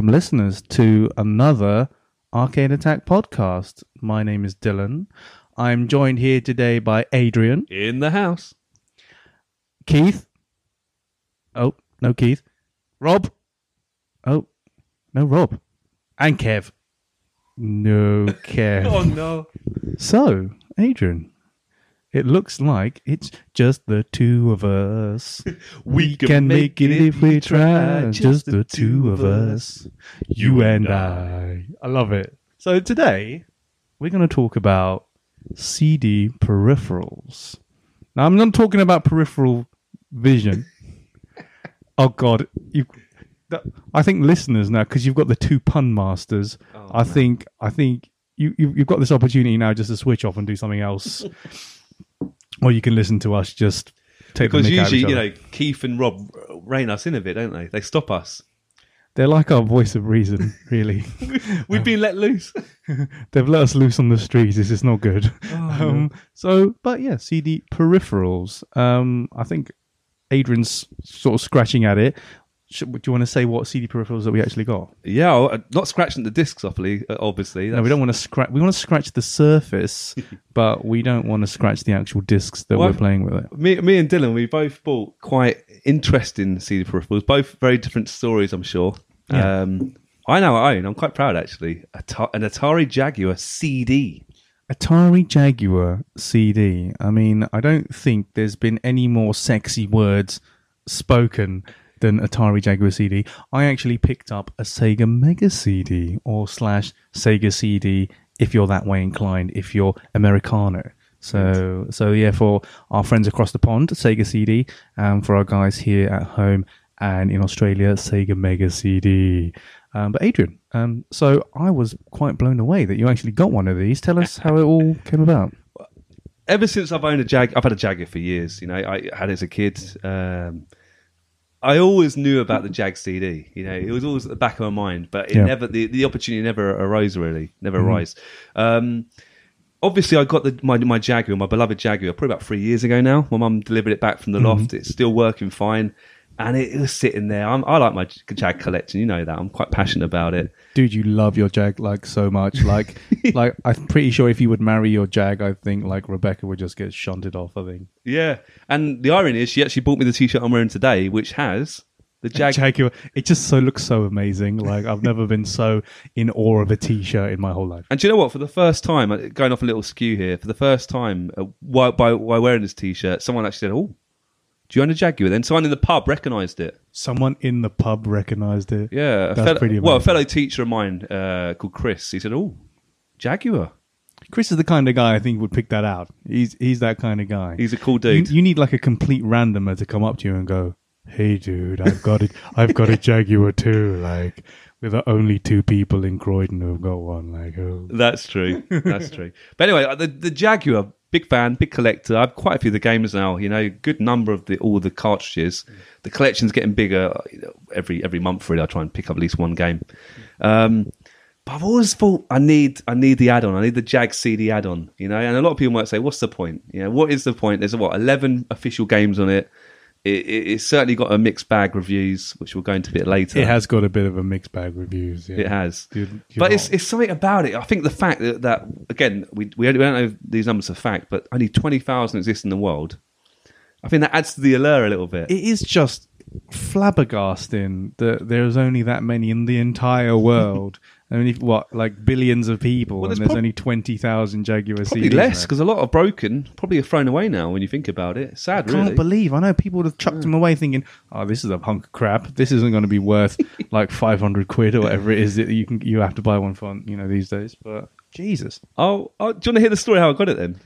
Welcome, listeners, to another Arcade Attack podcast. My name is Dylan. I'm joined here today by Adrian, in the house. Keith. Oh, no, Keith. Rob. Oh, no, Rob. And Kev. No, Kev. Oh no! So, Adrian, it looks like it's just the two of us. We can make it if we try, Just the two of us. You and I. I love it. So, today, we're going to talk about CD peripherals. Now, I'm not talking about peripheral vision. oh, God. You. that- I think listeners now, because you've got the two pun masters, Oh, I think I think you, you you've got this opportunity now just to switch off and do something else, or you can listen to us just take Because the mick out of usually, you know, Keith and Rob rein us in a bit, don't they? They stop us. they're like our voice of reason. Really, We've been let loose. they've let us loose on the streets. This is not good. Oh, um, so, but yeah, CD peripherals. Um, I think Adrian's sort of scratching at it. Should, do you want to say what CD peripherals that we actually got? Yeah, well, uh, not scratching the discs, obviously. uh, Obviously, No, we don't want to scratch. We want to scratch the surface, but we don't want to scratch the actual discs that Well, we're playing with it. Me, me and Dylan, we both bought quite interesting CD peripherals. Both very different stories, I'm sure. Yeah. Um, I now own. I'm quite proud, actually. An Atari Jaguar CD. Atari Jaguar CD. I mean, I don't think there's been any more sexy words spoken than Atari Jaguar CD. I actually picked up a Sega Mega CD or slash Sega CD if you're that way inclined, if you're Americano. So, so yeah, for our friends across the pond, Sega CD, and for our guys here at home and in Australia, Sega Mega CD. Um, but Adrian, um, so I was quite blown away that you actually got one of these. Tell us how it all came about. ever since I've owned a Jag, I've had a Jaguar for years. You know, I had it as a kid. Um, I always knew about the Jag CD. You know, it was always at the back of my mind, but it Yeah. never the, the opportunity never arose. Really, never arose. Um, obviously, I got the my my Jaguar, my beloved Jaguar, probably about three years ago now. My mum delivered it back from the loft. It's still working fine. And it, it was sitting there. I'm, I like my Jag collection. You know that. I'm quite passionate about it. Dude, you love your Jag like so much. Like, like I'm pretty sure if you would marry your Jag, I think like Rebecca would just get shunted off. I think Yeah. And the irony is, she actually bought me the t-shirt I'm wearing today, which has the Jag Jaguar. It just so looks so amazing. Like I've never been so in awe of a T-shirt in my whole life. And do you know what? For the first time, uh, going off a little skew here, for the first time, uh, while, by, while wearing this t-shirt, someone actually said, "Oh, do you own a Jaguar?" Then someone in the pub recognised it. Someone in the pub recognised it. Yeah, a That's fellow, pretty well, a fellow teacher of mine uh, called Chris. He said, "Oh, Jaguar." Chris is the kind of guy I think would pick that out. He's he's that kind of guy. He's a cool dude. you need like a complete randomer to come up to you and go, "Hey, dude, I've got it. I've got a Jaguar too." Like we're the only two people in Croydon who've got one. Like, oh, That's true. That's true. But anyway, uh, the, the Jaguar, big fan, big collector. I have quite a few of the games now. You know, good number of the all the cartridges. The collection's getting bigger every every month. Really, I try and pick up at least one game. Um, but I've always thought I need I need the add-on. I need the Jag CD add-on. You know, and a lot of people might say, "What's the point?" You know, what is the point? There's what eleven official games on it. It, it, it's certainly got a mixed bag reviews, which we'll go into a bit later. it has got a bit of a mixed bag reviews. Yeah. It has. You're- you're but it's not- it's something about it. I think the fact that, that again, we, we don't we don't know these numbers are fact, but only 20,000 exist in the world. I think that adds to the allure a little bit. it is just flabbergasting that there's only that many in the entire world. only what like billions of people, Well, and there's there's prob- only twenty thousand Jaguar Probably CDs. less because a lot are broken, probably are thrown away now when you think about it. Sad, I can't really. believe I know people would have chucked them away thinking, "Oh, this is a hunk of crap. This isn't going to be worth like five hundred quid or whatever it is that you can you have to buy one for you know these days." But Jesus, oh, oh, do you want to hear the story how I got it then?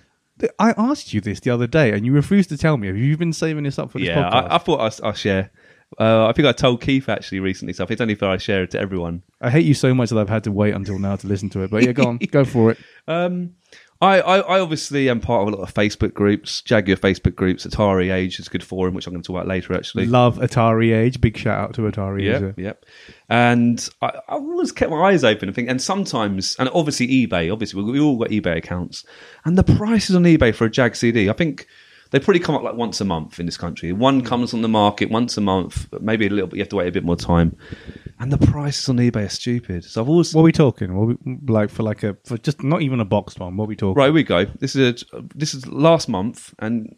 I asked you this the other day and you refused to tell me. Have you been saving this up for this yeah, podcast? I, I thought I'd, I'll share. Uh, I think I told Keith actually recently, so I think it's only fair I share it to everyone. I hate you so much that I've had to wait until now to listen to it. But yeah, go on, go for it. Um, I, I, I obviously am part of a lot of Facebook groups, Jaguar Facebook groups. Atari Age is a good forum, which I'm going to talk about later. Actually, Love Atari Age. Big shout out to Atari Age. Yep, yep. And I, I always kept my eyes open and think, and sometimes, and obviously eBay, obviously we, we all got eBay accounts, and the prices on eBay for a Jag CD, I think they probably come up like once a month in this country. One comes on the market once a month, maybe a little bit. You have to wait a bit more time, and the prices on eBay are stupid. So I've always What are we talking? What we, like for like a for just not even a boxed one? What are we talking? Right, here we go. This is a, this is last month, and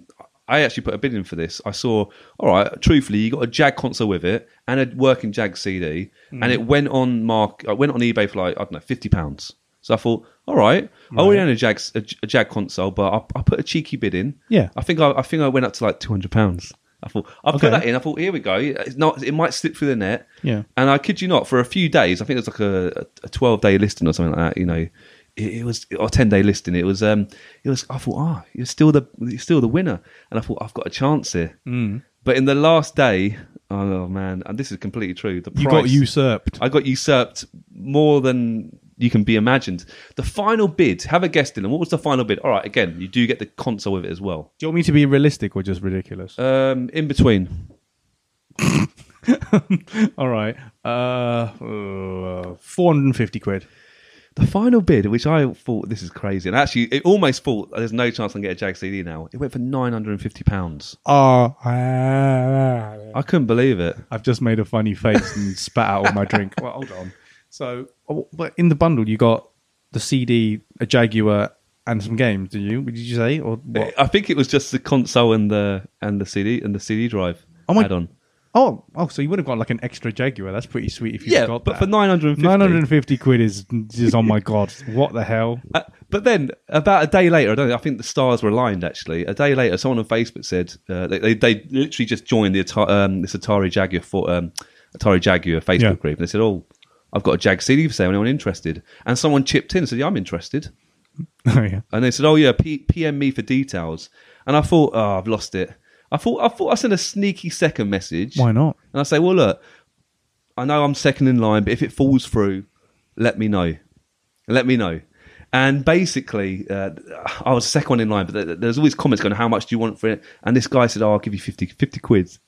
I actually put a bid in for this. I saw, all right, truthfully, you got a Jag console with it and a working Jag CD, and it went on mark, uh, went on eBay for like I don't know, fifty pounds. So I thought, all right, I already own a Jag a, a Jag console, but I, I put a cheeky bid in. Yeah. I think I, I think I went up to like two hundred pounds. I thought I put Okay. that in. I thought here we go. It's not. It might slip through the net. Yeah. And I kid you not, for a few days, I think it was like a, a 12 day listing or something like that, you know, it, it was, or 10 day listing. It was, um, it was, I thought, ah, you're still the, you're still the winner. And I thought, I've got a chance here. Mm. But in the last day, oh man, and this is completely true. The You got usurped. I got usurped more than you can be imagined. The final bid, have a guess, Dylan. What was the final bid? All right, again, you do get the console with it as well. Do you want me to be realistic or just ridiculous? Um, in between. All right. Uh, uh, 450 quid. The final bid, which I thought this is crazy, and actually, it almost thought there's no chance I can get a Jag CD now. It went for nine hundred and fifty pounds. Oh, I couldn't believe it. I've just made a funny face and spat out all my drink. Well, hold on. So, oh, but in the bundle, you got the CD, a Jaguar, and some games. Did you? Did you say or what? I think it was just the console and the and the CD and the CD drive Oh my- add-on. Oh, oh, so you would have got like an extra Jaguar. That's pretty sweet if you Yeah, got but that. for nine hundred and fifty. 950 quid is is oh my god what the hell Uh, but then about a day later, I don't know, I think the stars were aligned. Actually, a day later, someone on Facebook said uh, they, they they literally just joined the Atari, um, this Atari Jaguar for um, Atari Jaguar Facebook Yeah. group. And they said, "Oh, I've got a Jag CD for sale. Anyone interested?" And someone chipped in and said, "Yeah, I'm interested." oh yeah And they said, "Oh yeah, P- PM me for details." And I thought, "Oh, I've lost it." I thought I thought I sent a sneaky second message. why not And I say, "Well, look, I know I'm second in line, but if it falls through, let me know. Let me know." And basically, uh, I was second one in line, but there's always comments going, "How much do you want for it?" And this guy said, "Oh, I'll give you 50, 50 quid."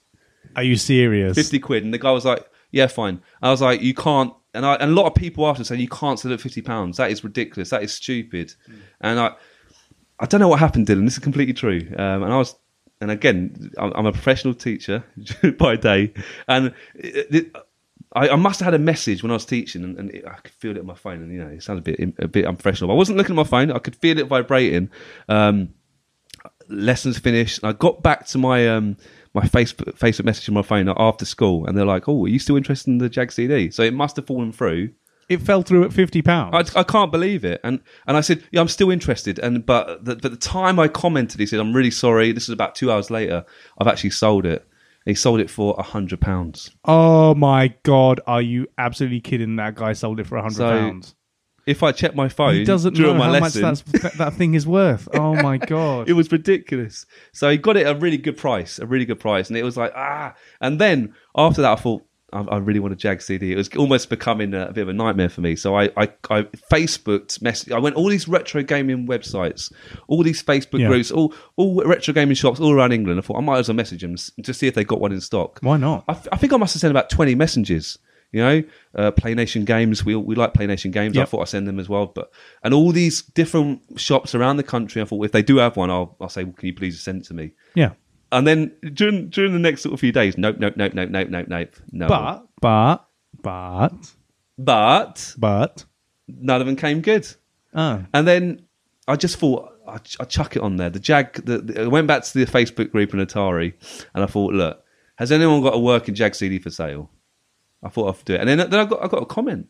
are you serious 50 quid. And the guy was like, yeah, fine. I was like, you can't. And, I, and a lot of people after saying, you can't sell it at 50 pounds. That is ridiculous. That is stupid. And I, I don't know what happened, Dylan. This is completely true. Um, and I was, and again, I'm, I'm a professional teacher by day. And it, it, I, I must have had a message when I was teaching, and, and it, I could feel it on my phone. And you know, it sounded a bit a bit unprofessional. But I wasn't looking at my phone. I could feel it vibrating. Um, lessons finished. I got back to my um, my Facebook Facebook message on my phone after school, and they're like, "Oh, are you still interested in the Jag CD?" So it must have fallen through. it fell through at 50 pounds I, I can't believe it, and and I said, "Yeah, I'm still interested." And but the, but the time I commented, he said, "I'm really sorry." This is about two hours later. I've actually sold it. He sold it for a hundred pounds. oh my god are you absolutely kidding that guy sold it for a 100 So, pounds If I check my phone he doesn't know how lesson, much that's, that thing is worth oh my god it was ridiculous. So he got it at a really good price, a really good price, and it was like ah. And then after that, I thought I, I really want a Jag CD. It was almost becoming a, bit of a nightmare for me. So I, I, I Facebooked, message. I went all these retro gaming websites, all these Facebook Yeah. groups, all all retro gaming shops all around England. I thought I might as well message them to see if they got one in stock. why not I, I think I must have sent about 20 messages. You know, uh, Play Nation Games. We we like Play Nation Games. I thought I'd send them as well. But and all these different shops around the country. I thought if they do have one, I'll I'll say, well, can you please send it to me? yeah And then during during the next sort of few days, nope, nope, nope, nope, nope, nope, nope, no. but but but but but none of them came good. oh And then I just thought I I chuck it on there. The Jag. The, the, I went back to the Facebook group in Atari, and I thought, look, has anyone got a working Jag CD for sale? I thought I'd do it, and then then I got I got a comment.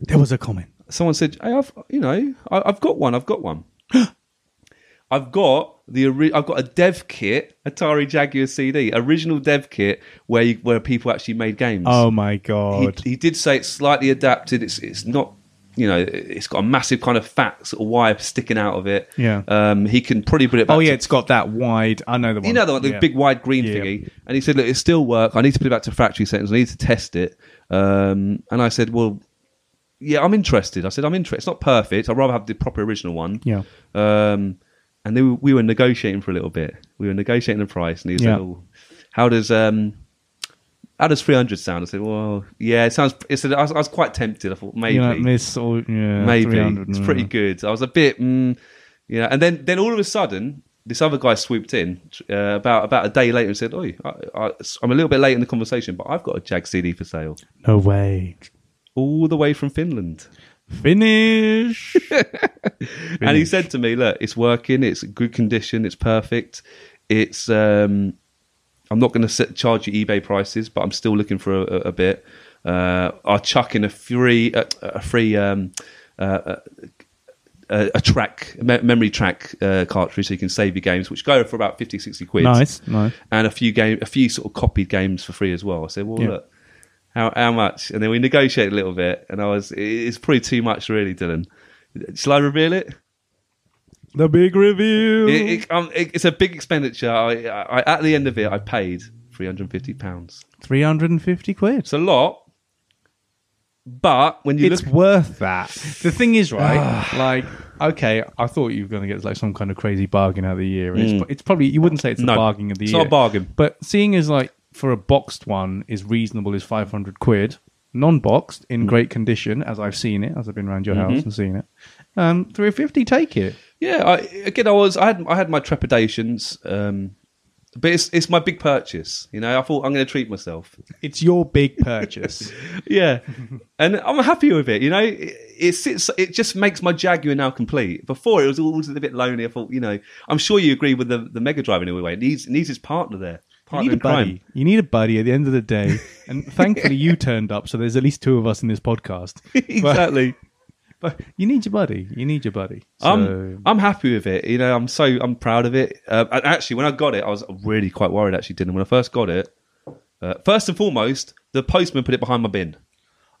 there was a comment Someone said, "Hey, I've you know I, I've got one. I've got one. I've got the I've got a dev kit, Atari Jaguar CD, original dev kit where you, where people actually made games. oh my he, god he did say it's slightly adapted. It's it's not you know, it's got a massive kind of fat sort of wire sticking out of it. Yeah. Um, he can probably put it back Oh yeah, to it's got that wide. I know the one. you know the, one, the Yeah. big wide green Yeah. thingy, and he said, "Look, it still work. I need to put it back to factory settings. I need to test it." Um, and I said, "Well, yeah, I'm interested." I said, "I'm interested. It's not perfect. I'd rather have the proper original one." Yeah. Um, and then we, we were negotiating for a little bit. We were negotiating the price, and he Yeah. said, oh, "How does um, how does 300 sound?" I said, "Well, yeah, it sounds." It said, I was, I was quite tempted. I thought maybe, You know, miss or yeah, maybe 300, it's mm. pretty good. I was a bit, mm, you know, and then then all of a sudden, this other guy swooped in uh, about about a day later and said, "Oi, I, I, I'm a little bit late in the conversation, but I've got a Jag CD for sale, No way. all the way from Finland." Finish. And he said to me, "Look, it's working. It's good condition. It's perfect. It's um, I'm not going to charge you eBay prices, but I'm still looking for a, a, a bit. Uh, I'll chuck in a free a, a free um, uh, a, a track me- memory track uh, cartridge, so you can save your games, which go for about 50, 60 quid. nice, nice. and a few game, a few sort of copied games for free as well. I said, "Well, Yeah. look, how how much?" And then we negotiated a little bit, and I was, "It's probably too much, really, Dylan. Shall I reveal it?" The big reveal. It, it, um, it, it's a big expenditure. I, I, at the end of it, I paid three hundred and fifty pounds. Three hundred and fifty quid. It's a lot, but when you It's look, worth that. The thing is, right? like, okay, I thought you were going to get like some kind of crazy bargain out of the year. It's, it's probably you wouldn't say it's a Mm. No, bargain of the year. it's year. not a bargain. But seeing as like for a boxed one is reasonable is five hundred quid. Non-boxed Mm. in great condition, as I've seen it, as I've been around your Mm-hmm. house and seen it. Um, three fifty, take it. Yeah, I, again, I was, I had, I had my trepidations, um, but it's, it's my big purchase. You know, I thought I'm going to treat myself. It's your big purchase. Yeah, and I'm happy with it. You know, it, it sits. It just makes my Jaguar now complete. Before it was always a bit lonely. I thought, you know, I'm sure you agree with the the Mega Drive in a way. It needs it needs its partner there. You Partner need a in crime. buddy. You need a buddy at the end of the day, and thankfully you turned up. So there's at least two of us in this podcast. Exactly. But you need your buddy. You need your buddy. So, I'm I'm happy with it. You know, I'm so I'm proud of it. Uh, and actually, when I got it, I was really quite worried. Actually, didn't when I first got it. Uh, first and foremost, the postman put it behind my bin,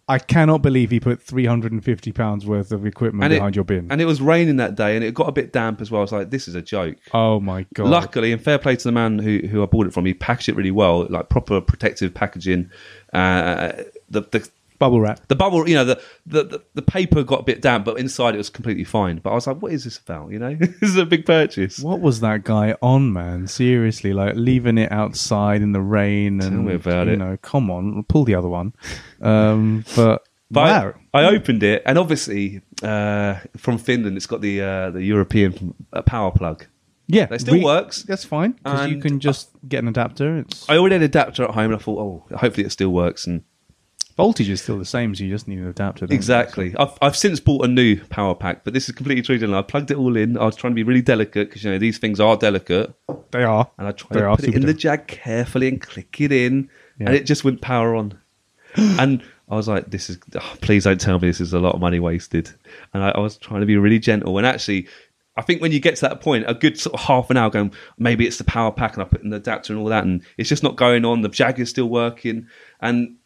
I cannot believe he put three hundred and fifty pounds worth of equipment it, behind your bin. and it was raining that day, and it got a bit damp as well. I was like, this is a joke. oh my god! Luckily, and fair play to the man who, who I bought it from, he packaged it really well, like proper protective packaging. Uh, the, the Bubble wrap. the bubble, you know, the, the, the, the paper got a bit damp, but inside it was completely fine. But I was like, what is this about? You know, this is a big purchase. What was that guy on, man? Seriously, like leaving it outside in the rain and me about you it. know, come on, pull the other one. Um, but But I- wow, I, opened it, and obviously uh, from Finland, it's got the uh, the European uh, power plug. yeah, It still works. That's fine because you can just get an adapter. It's I already had an adapter at home, and I thought, oh, hopefully it still works. And voltage is still the same, so you just need an adapter. don't you? exactly, I've I've since bought a new power pack, but this is completely true. I plugged it all in. I was trying to be really delicate because you know these things are delicate, They are. and I tried They to put it in the jag carefully and click it in, Yeah. and it just went power on. and I was like, "This is oh, please don't tell me this is a lot of money wasted." And I, I was trying to be really gentle, and actually. I think when you get to that point, a good sort of half an hour going, maybe it's the power pack, and I put in the adapter and all that, and it's just not going on. The Jag is still working, and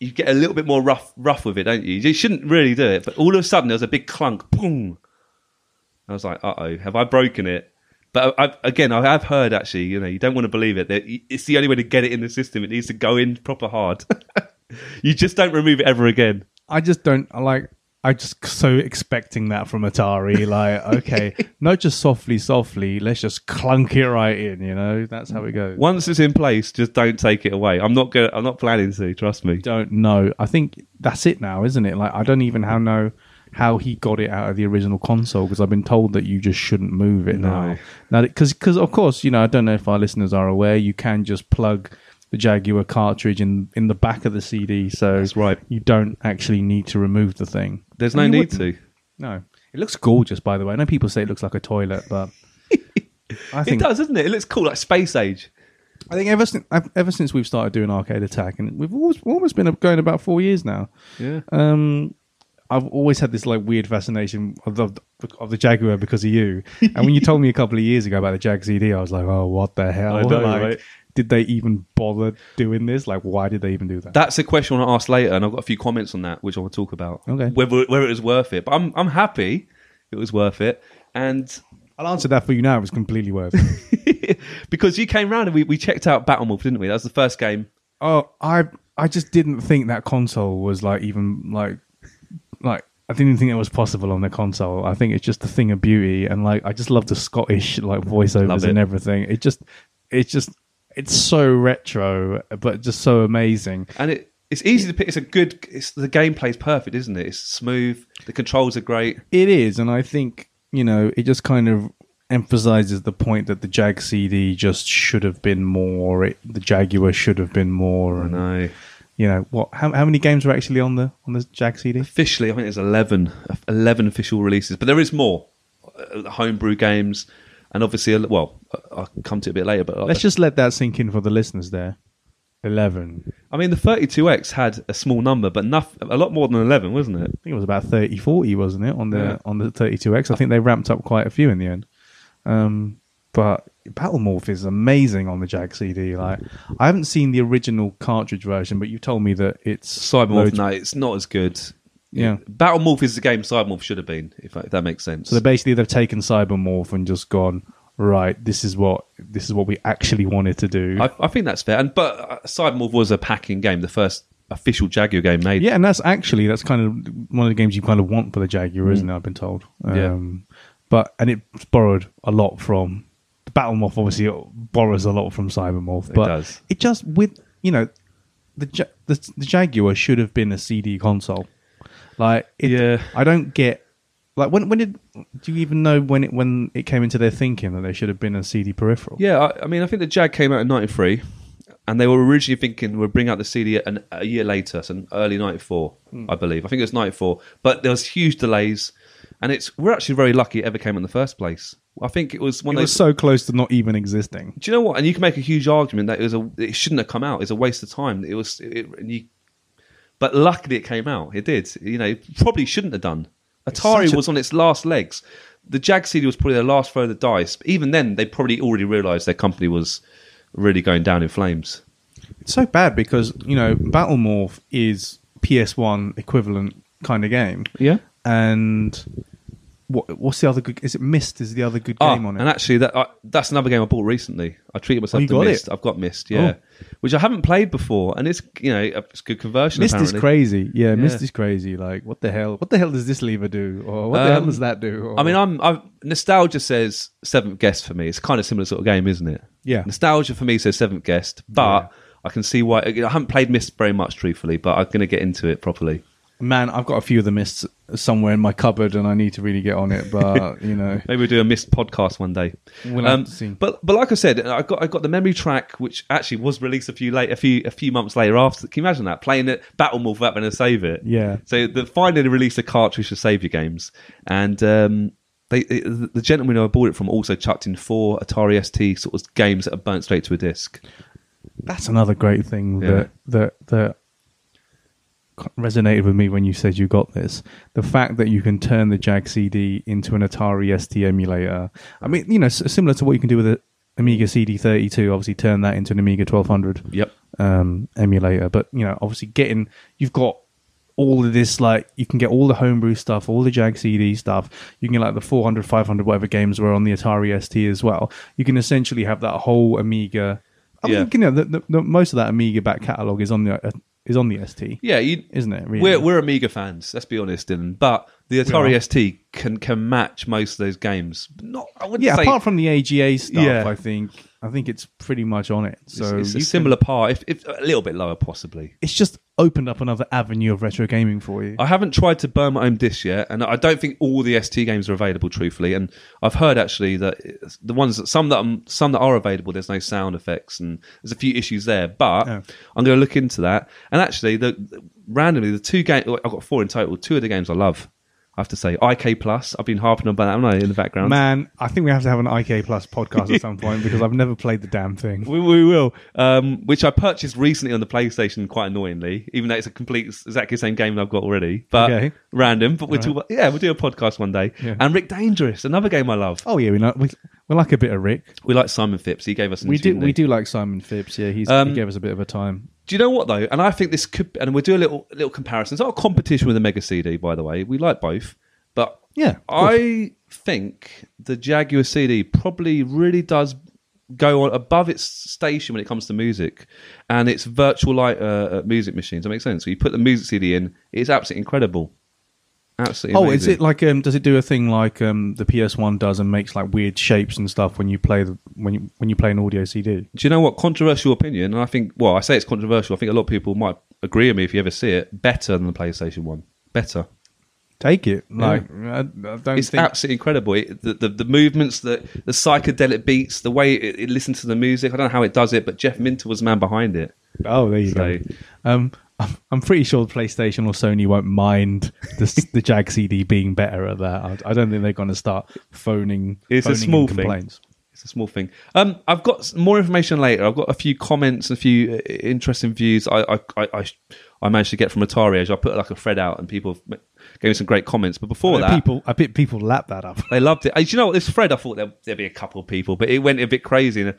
you get a little bit more rough, rough with it, don't you? You shouldn't really do it, but all of a sudden there was a big clunk, boom. I was like, "Uh oh, have I broken it?" But I, again, I have heard actually, you know, you don't want to believe it. That it's the only way to get it in the system. It needs to go in proper hard. you just don't remove it ever again. I just don't like. I just so expecting that from Atari. Like, okay, not just softly, softly. Let's just clunk it right in. You know, that's how it goes. Once it's in place, just don't take it away. I'm not gonna. I'm not planning to. Trust me. Don't know. I think that's it now, isn't it? Like, I don't even how know how he got it out of the original console because I've been told that you just shouldn't move it No. now. Now, because because of course, you know, I don't know if our listeners are aware, you can just plug the Jaguar cartridge in in the back of the CD, so That's right. You don't actually need to remove the thing. There's And no you need wouldn't. to. No, it looks gorgeous, by the way. I know people say it looks like a toilet, but I It think does, doesn't it? It looks cool, like space age. I think ever since ever since we've started doing Arcade Attack, and we've always almost been going about four years now. Yeah. Um, I've always had this like weird fascination of the of the Jaguar because of you. And when you told me a couple of years ago about the Jag CD, I was like, oh, what the hell? I know, Like, right? Did they even bother doing this? Like, why did they even do that? That's a question I want to ask later, and I've got a few comments on that, which I want to talk about. Okay. Whether whether it was worth it, but I'm I'm happy it was worth it, and I'll answer that for you now. It was completely worth it. because you came round and we, we checked out Battlemorph, didn't we? That was the first game. oh, I I just didn't think that console was like even like like I didn't think it was possible on the console. I think it's just a thing of beauty, and like I just love the Scottish like voiceovers and everything. It just it's just it's so retro, but just so amazing. and it it's easy to pick. It's a good. It's the gameplay's perfect, isn't it? It's smooth. The controls are great. It is, and I think you know it just kind of emphasizes the point that the Jag CD just should have been more. It, the Jaguar should have been more. And, No, You know what? How, how many games were actually on the on the Jag CD? officially, I think there's 11, 11 official releases, but there is more. Uh, the homebrew games, and obviously, well, I'll come to it a bit later. But Let's just let that sink in for the listeners. There, eleven. I mean, the 32X had a small number, but noth- a lot more than 11, wasn't it? I think it was about 30, 40, wasn't it on the Yeah. on the thirty two X? I think they ramped up quite a few in the end. Um, but Battle Morph is amazing on the Jag CD. Like I haven't seen the original cartridge version, but you told me that it's Cybermorph, loads- no, it's not as good. Yeah. Battlemorph is the game Cybermorph should have been, if, if that makes sense. So they basically they've taken Cybermorph and just gone right. This is what this is what we actually wanted to do. I, I think that's fair. And but uh, Cybermorph was a packing game, the first official Jaguar game made. yeah, and that's actually that's kind of one of the games you kind of want for the Jaguar, isn't it? I've been told. Mm. Yeah. Um, but and it borrowed a lot from the Battle Morph. Obviously, it borrows a lot from Cybermorph. It But does. It just with you know the the, the Jaguar should have been a CD console. Like, it, Yeah. I don't get. Like when when did do you even know when it when it came into their thinking that they should have been a CD peripheral? Yeah, I, I mean, I think the Jag came out in '93, and they were originally thinking we'd bring out the CD an, a year later, so early '94, Hmm. I believe. I think it was '94, but there was huge delays, and it's we're actually very lucky it ever came in the first place. I think it was one It was so close to not even existing. do you know what? And you can make a huge argument that it was a it shouldn't have come out. It's a waste of time. It was, it, and you, but luckily it came out. It did. You know, probably shouldn't have done. Atari a- was on its last legs. The Jag CD was probably their last throw of the dice. But even then, they probably already realised their company was really going down in flames. It's so bad because you know Battle Morph is PS1 equivalent kind of game, Yeah. and what what's the other good? Is it Myst? Is the other good Ah, game on it? and actually, that that's another game I bought recently. I treated myself Oh, to Myst. it? I've got Myst, yeah, which I haven't played before, and it's you know it's good conversion. Myst apparently. is crazy. Yeah, Myst is crazy. Like, what the hell? What the hell does this lever do? Or what the Um, hell does that do? Or- I mean, I'm, I'm nostalgia says seventh guest for me. It's kind of similar sort of game, isn't it? Yeah. nostalgia for me says seventh guest, but Yeah. I can see why. I haven't played Myst very much, truthfully, but I'm going to get into it properly. Man, I've got a few of the Mysts somewhere in my cupboard, and I need to really get on it. But you know, Maybe we'll do a Myst podcast one day. Um, We'll have to see. But but like I said, I got I got the memory track, which actually was released a few late a few a few months later after. Can you imagine that playing it Battle Morph being to save it? Yeah. So they finally released a cartridge to save your games, and um, they, they- the gentleman who I bought it from also chucked in four Atari ST sort of games that are burnt straight to a disc. that's another great thing Yeah. that that that resonated with me when you said you got this. The fact that you can turn the Jag CD into an Atari ST emulator. I mean, you know, s- similar to what you can do with the Amiga CD32. Obviously, turn that into an Amiga 1200 Yep. um, emulator. But you know, obviously, getting you've got all of this like you can get all the homebrew stuff, all the Jag CD stuff. You can get like the 400, 500, whatever games were on the Atari ST as well. You can essentially have that whole Amiga. I Yeah. mean, you know, the, the, the, most of that Amiga back catalog is on the uh, is on the ST, Yeah, you, isn't it? Really? We're we're Amiga fans. Let's be honest, Dylan. But the. Atari ST can can match most of those games. Not I wouldn't yeah, say apart from the AGA stuff, Yeah. I think I think it's pretty much on it. So it's a you similar par, if, if a little bit lower, possibly. It's just opened up another avenue of retro gaming for you. I haven't tried to burn my own disc yet, and I don't think all the ST games are available. Truthfully, and I've heard actually that the ones that some that um, some that are available, there's no sound effects, and there's a few issues there. But. I'm going to look into that. And actually, the, the- randomly the two games I've got four in total. Two of the games I love. I have to say, IK Plus. I've been harping on about that, haven't I, in the background. Man, I think we have to have an IK Plus podcast at some point because I've never played the damn thing. We, we will. Um, which I purchased recently on the PlayStation, quite annoyingly, even though it's a complete, exactly the same game that I've got already. But Okay. random. But we'll All talk about, yeah, we'll do a podcast one day. Yeah. And Rick Dangerous, another game I love. Oh yeah, we know we, We like a bit of Rick. We like Simon Phipps. He gave us. An We do. We do like Simon Phipps. Yeah, he's, Um, he gave us a bit of a time. Do you know what though? And I think this could, and we'll do a little little comparison. It's not a competition with the Mega CD, by the way. We like both, but Yeah. I think the Jaguar CD probably really does go on above its station when it comes to music, and it's virtual light uh, uh, music machines. That makes sense. So you put the music CD in, it's absolutely incredible. Absolutely. Oh, is it like um? Does it do a thing like um the PS One does and makes like weird shapes and stuff when you play the when you when you play an audio CD? Do you know what? Controversial opinion, and I think, well, I say it's controversial. I think a lot of people might agree with me if you ever see it. Better than the PlayStation One. Better. Take it. Like I, I don't It's think. absolutely incredible. It, the, the the movements, the the psychedelic beats, the way it, it listens to the music. I don't know how it does it, but Jeff Minter was the man behind it. oh, there you So- go. Um, I'm, pretty sure PlayStation or Sony won't mind the the Jag CD being better at that. I, I don't think they're going to start phoning. It's a phoning in small thing. complaints. It's a small thing. Um, I've got more information later. I've got a few comments, a few uh, interesting views. I I, I, I, I managed to get from Atari Age. I put like a thread out, and people gave me some great comments. But before that, people, I bet people lap that up. They loved it. Uh, Do you know what? This thread, I thought there, there'd be a couple of people, but it went a bit crazy and,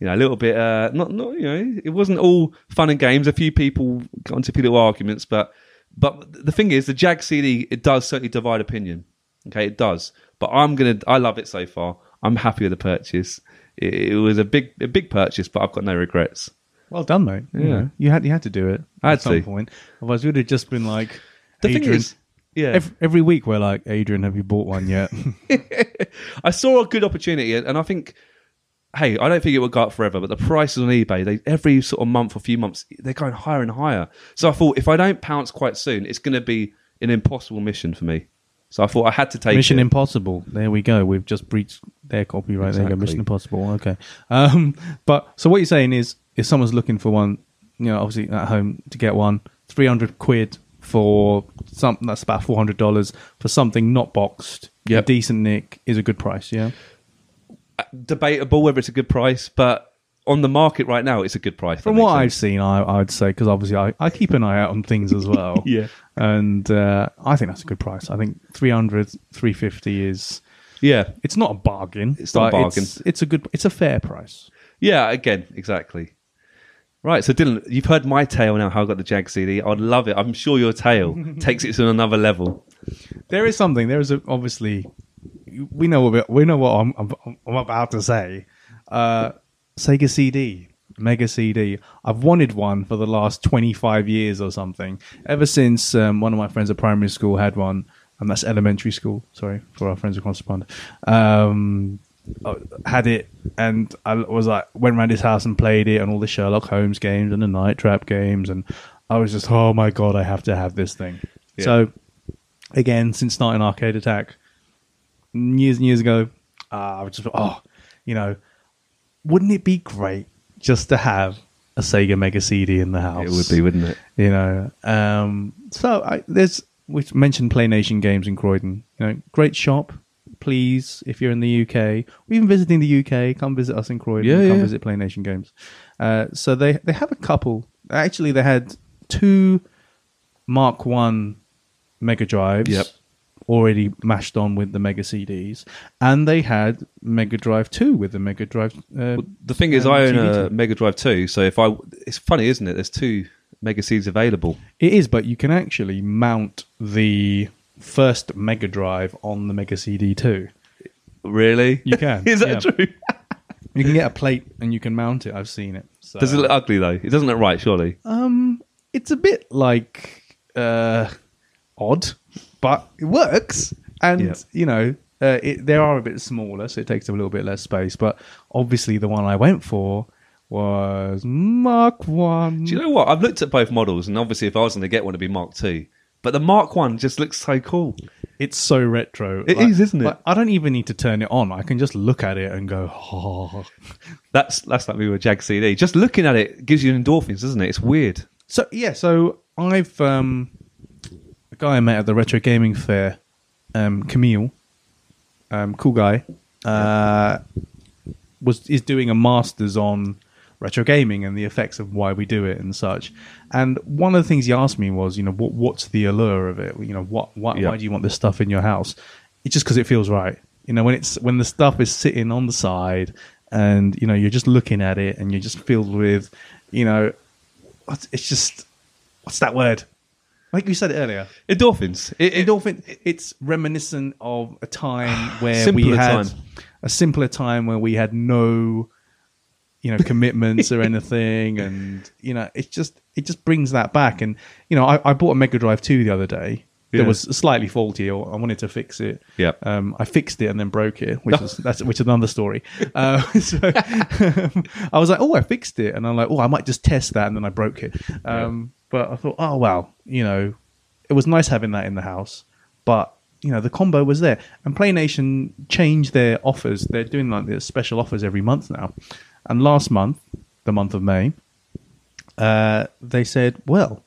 you know, a little bit, uh, not, not, you know, it wasn't all fun and games. A few people got into a few little arguments, but, but the thing is, the Jag CD, it does certainly divide opinion. Okay, it does. But I'm to, I love it so far. I'm happy with the purchase. It, it was a big, a big purchase, but I've got no regrets. Well done, mate. You, Yeah. know, you had you had to do it I at some to. point. Otherwise, we'd have just been like, The Adrian. thing is, yeah. every, every week we're like, Adrian, have you bought one yet? I saw a good opportunity, and I think, hey, I don't think it would go up forever, but the prices on eBay, they every sort of month or few months, they're going higher and higher. So I thought, if I don't pounce quite soon, it's going to be an impossible mission for me. So I thought I had to take Mission it. Impossible. There we go. We've just breached their copyright. There you go. Mission Impossible. Okay. Um, but so what you're saying is, if someone's looking for one, you know, obviously at home to get one, three hundred quid for something that's about four hundred dollars for something not boxed, Yep. a decent nick is a good price. Yeah. Debatable whether it's a good price, but on the market right now, it's a good price. From what I've seen, I, I'd say because obviously I, I keep an eye out on things as well. Yeah. and uh, I think that's a good price. I think 300, 350 is yeah, it's not a bargain. It's not a bargain. It's, it's a good. It's a fair price. yeah, again, exactly. Right, so Dylan, you've heard my tale now. How I got the Jag CD. I'd love it. I'm sure your tale takes it to another level. There is something. There is a, obviously. We know what we know what I'm, I'm, I'm about to say. Uh, Sega CD, Mega CD. I've wanted one for the last 25 years or something. Ever since um, one of my friends at primary school had one, and that's elementary school. Sorry for our friends across the pond. Um, uh, had it, and I was like went around his house and played it, and all the Sherlock Holmes games and the Night Trap games, and I was just, oh my god, I have to have this thing. Yeah. So again, since starting Arcade Attack years and years ago, uh, I was just oh, you know, wouldn't it be great just to have a Sega Mega CD in the house? It would be, wouldn't it? you know. Um, so I, there's we mentioned Play Nation Games in Croydon. You know, great shop. Please, if you're in the UK, or even visiting the UK, come visit us in Croydon. Yeah, come yeah. visit Play Nation Games. Uh, so they they have a couple. Actually, they had two Mark One Mega Drives. Yep. Already mashed on with the Mega CDs, and they had Mega Drive Two with the Mega Drive. Uh, Well, the thing is, um, I own a Mega Drive 2, so if I, it's funny, isn't it? There's two Mega CDs available. It is, but you can actually mount the first Mega Drive on the Mega CD Two. Really? You can, is that yeah. true? You can get a plate and you can mount it. I've seen it. So. Does it look ugly though? It doesn't look right, surely. Um, it's a bit like uh, odd, but it works. And Yeah. you know, uh, it, they are a bit smaller, so it takes a little bit less space. But obviously, the one I went for was Mark One. Do you know what? I've looked at both models, and obviously, if I was going to get one, it'd be Mark Two. But the Mark One just looks so cool. It's so retro. It It is, is, isn't it? I don't even need to turn it on. I can just look at it and go, oh. That's that's like me with Jag CD. Just looking at it gives you endorphins, doesn't it? It's weird. So yeah, so I've um, guy I met at the retro gaming fair, um, Camille, um, cool guy, uh, was is doing a masters on retro gaming and the effects of why we do it and such. And one of the things he asked me was, you know, what what's the allure of it? You know, what what Yeah. why do you want this stuff in your house? It's just because it feels right. You know, when it's when the stuff is sitting on the side, and you know you're just looking at it, and you're just filled with, you know, it's just what's that word? Like you said earlier, Endorphins. It, it, endorphin. It's reminiscent of a time where we Simpler had time. a simpler time where we had no, you know, commitments or anything, and you know, it just it just brings that back. And you know, I, I bought a Mega Drive two the other day. Yeah. That was slightly faulty, or I wanted to fix it. Yeah. Um, I fixed it and then broke it, which is that's which is another story. Uh, so I was like, oh, I fixed it, and I'm like, oh, I might just test that, and then I broke it. Um, But I thought, oh well, you know, it was nice having that in the house, but you know, the combo was there. And PlayNation changed their offers. They're doing like their special offers every month now. And last month, the month of May, uh, they said, well.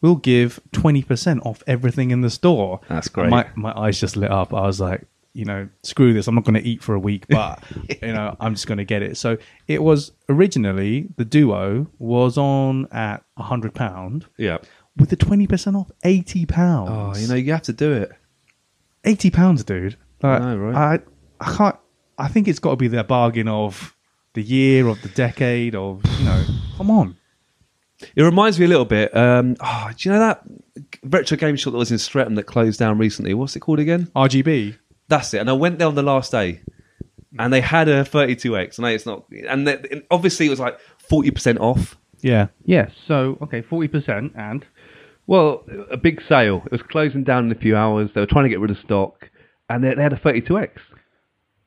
We'll give twenty percent off everything in the store. That's great. My my eyes just lit up. I was like, you know, screw this. I'm not going to eat for a week, but you know, I'm just going to get it. So it was originally the duo was on at a hundred pound yeah. with the twenty percent off, eighty pounds. Oh, you know, you have to do it. eighty pounds, dude. Like, I know, right? I I can't. I think it's got to be the bargain of the year, of the decade, of you know. Come on. It reminds me a little bit. Um, oh, do you know that retro game shop that was in Streatham that closed down recently? What's it called again? RGB. That's it. And I went there on the last day, and they had a 32x. And it's not. And they, and obviously, it was like 40% off. Yeah. Yes. So okay, forty percent, and well, a big sale. It was closing down in a few hours. They were trying to get rid of stock, and they, they had a thirty-two X.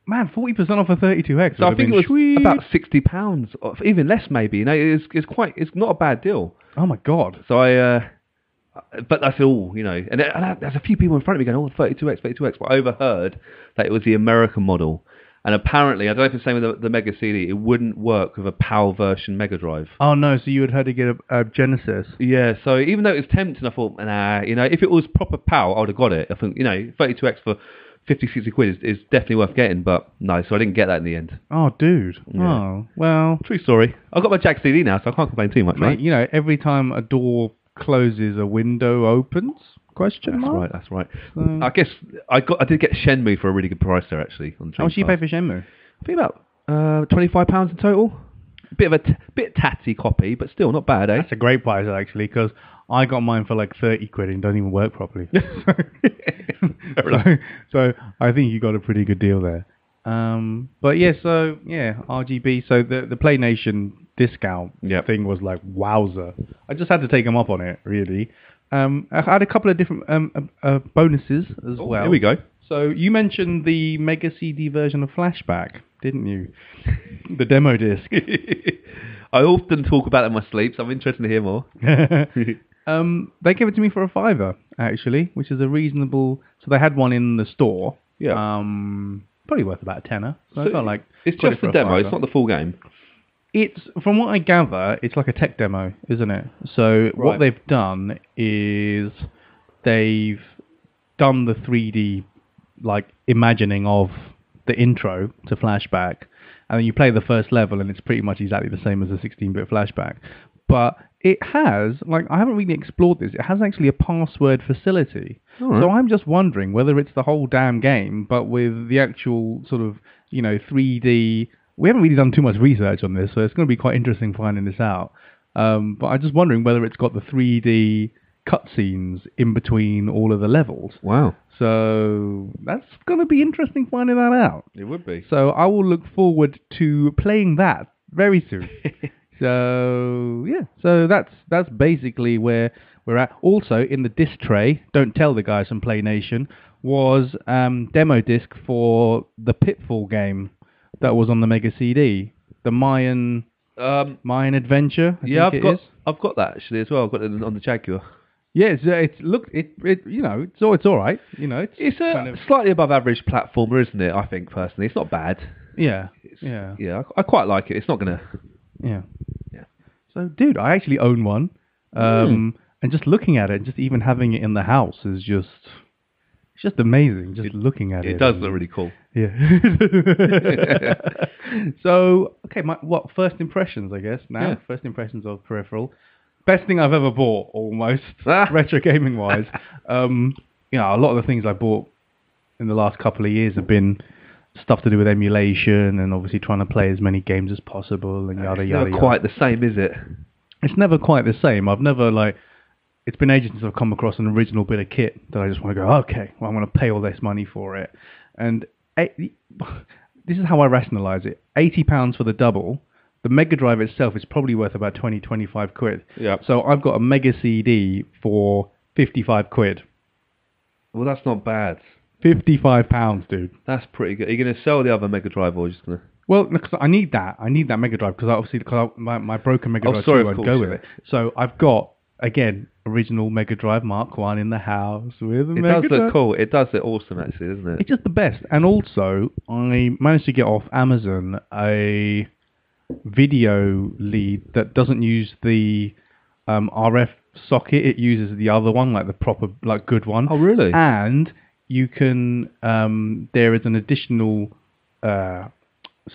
Man, forty percent off a thirty-two X. So I think it was about sixty pounds, or even less, maybe. You know, it's it's quite it's not a bad deal. Oh my god. So I, uh, but that's all, you know. And, and there's a few people in front of me going, "Oh, 32x, 32x." But I overheard that it was the American model, and apparently, I don't know if it's the same with the, the Mega CD. It wouldn't work with a PAL version Mega Drive. Oh no. So you had had to get a, a Genesis. Yeah, so even though it was tempting, I thought, nah, you know, if it was proper PAL, I would have got it. I think, you know, 32x for 50, 60 quid is, is definitely worth getting, but no, so I didn't get that in the end. Oh, dude. Yeah. Oh well. True story. I've got my Jag CD now, so I can't complain too much, Mate, right? you know, every time a door closes, a window opens. Question That's mark. right, that's right. So- I guess I got I did get Shenmue for a really good price there, actually. On How much you pay for Shenmue? I think about uh, £25 in total. Bit of a t- bit tatty copy, but still not bad, eh? That's a great price actually, because I got mine for like thirty quid and don't even work properly. so, so I think you got a pretty good deal there. Um, but yeah, so yeah, RGB. So the the PlayNation discount Yep. thing was like wowzer. I just had to take them up on it, really. Um, I had a couple of different um, uh, uh, bonuses as Oh, well. here we go. So you mentioned the Mega CD version of Flashback, didn't you? the demo disc. I often talk about it in my sleep, so I'm interested to hear more. um, they gave it to me for a fiver, actually, which is a reasonable. So they had one in the store. Yeah. Um, probably worth about a tenner. So, I felt like it's just the a demo. It's not the full game. It's from what I gather, it's like a tech demo, isn't it? So what they've done is they've done the 3D like imagining of the intro to Flashback, and then you play the first level, and it's pretty much exactly the same as a 16-bit Flashback. But it has, like, I haven't really explored this. It has actually a password facility. Alright. So I'm just wondering whether it's the whole damn game, but with the actual sort of, you know, 3D. We haven't really done too much research on this, so it's going to be quite interesting finding this out. Um, but I'm just wondering whether it's got the 3D cutscenes in between all of the levels. Wow. So that's going to be interesting finding that out. It would be. So I will look forward to playing that very soon. so yeah, so that's that's basically where we're at. Also in the disc tray, don't tell the guys from Play Nation, was um, demo disc for the Pitfall game that was on the Mega CD, the Mayan Um, Mayan Adventure. I yeah, think I've it got is. I've got that actually as well. I've got it on the Jaguar. Yeah, it's, uh, it's look it it you know it's all it's all right. You know it's It's a kind of- slightly above average platformer, isn't it? I think personally, it's not bad. yeah It's, yeah yeah. I, I quite like it. It's not gonna. Yeah. Yeah. So, dude, I actually own one. Um, And just looking at it, just even having it in the house is just, it's just amazing. Just looking at it. It does look really cool. Yeah. so, okay, my what first impressions? I guess now Yeah. first impressions of peripheral. Best thing I've ever bought, almost retro gaming wise. um, you know, a lot of the things I bought in the last couple of years have been stuff to do with emulation and obviously trying to play as many games as possible and yada It's yada. never yada. quite the same, is it? It's never quite the same. I've never like. It's been ages since I've come across an original bit of kit that I just want to go. Okay, well, I'm going to pay all this money for it, and this is how I rationalise it. Eighty pounds for the double. The Mega Drive itself is probably worth about 20, 25 quid. Yeah. So I've got a Mega CD for 55 quid. Well, that's not bad. 55 pounds, dude. That's pretty good. Are you going to sell the other Mega Drive or just going to? Well, because I need that. I need that Mega Drive because obviously cause I, my, my broken Mega Drive Oh, Drive sorry, 2 of won't go with it. So I've got again original Mega Drive Mark One in the house with a It Mega does Drive. look cool. It does look awesome, actually, doesn't it? It's just the best. And also, I managed to get off Amazon a video lead that doesn't use the um, RF socket. It uses the other one, like the proper, like good one. Oh, really? And you can. Um, there is an additional uh,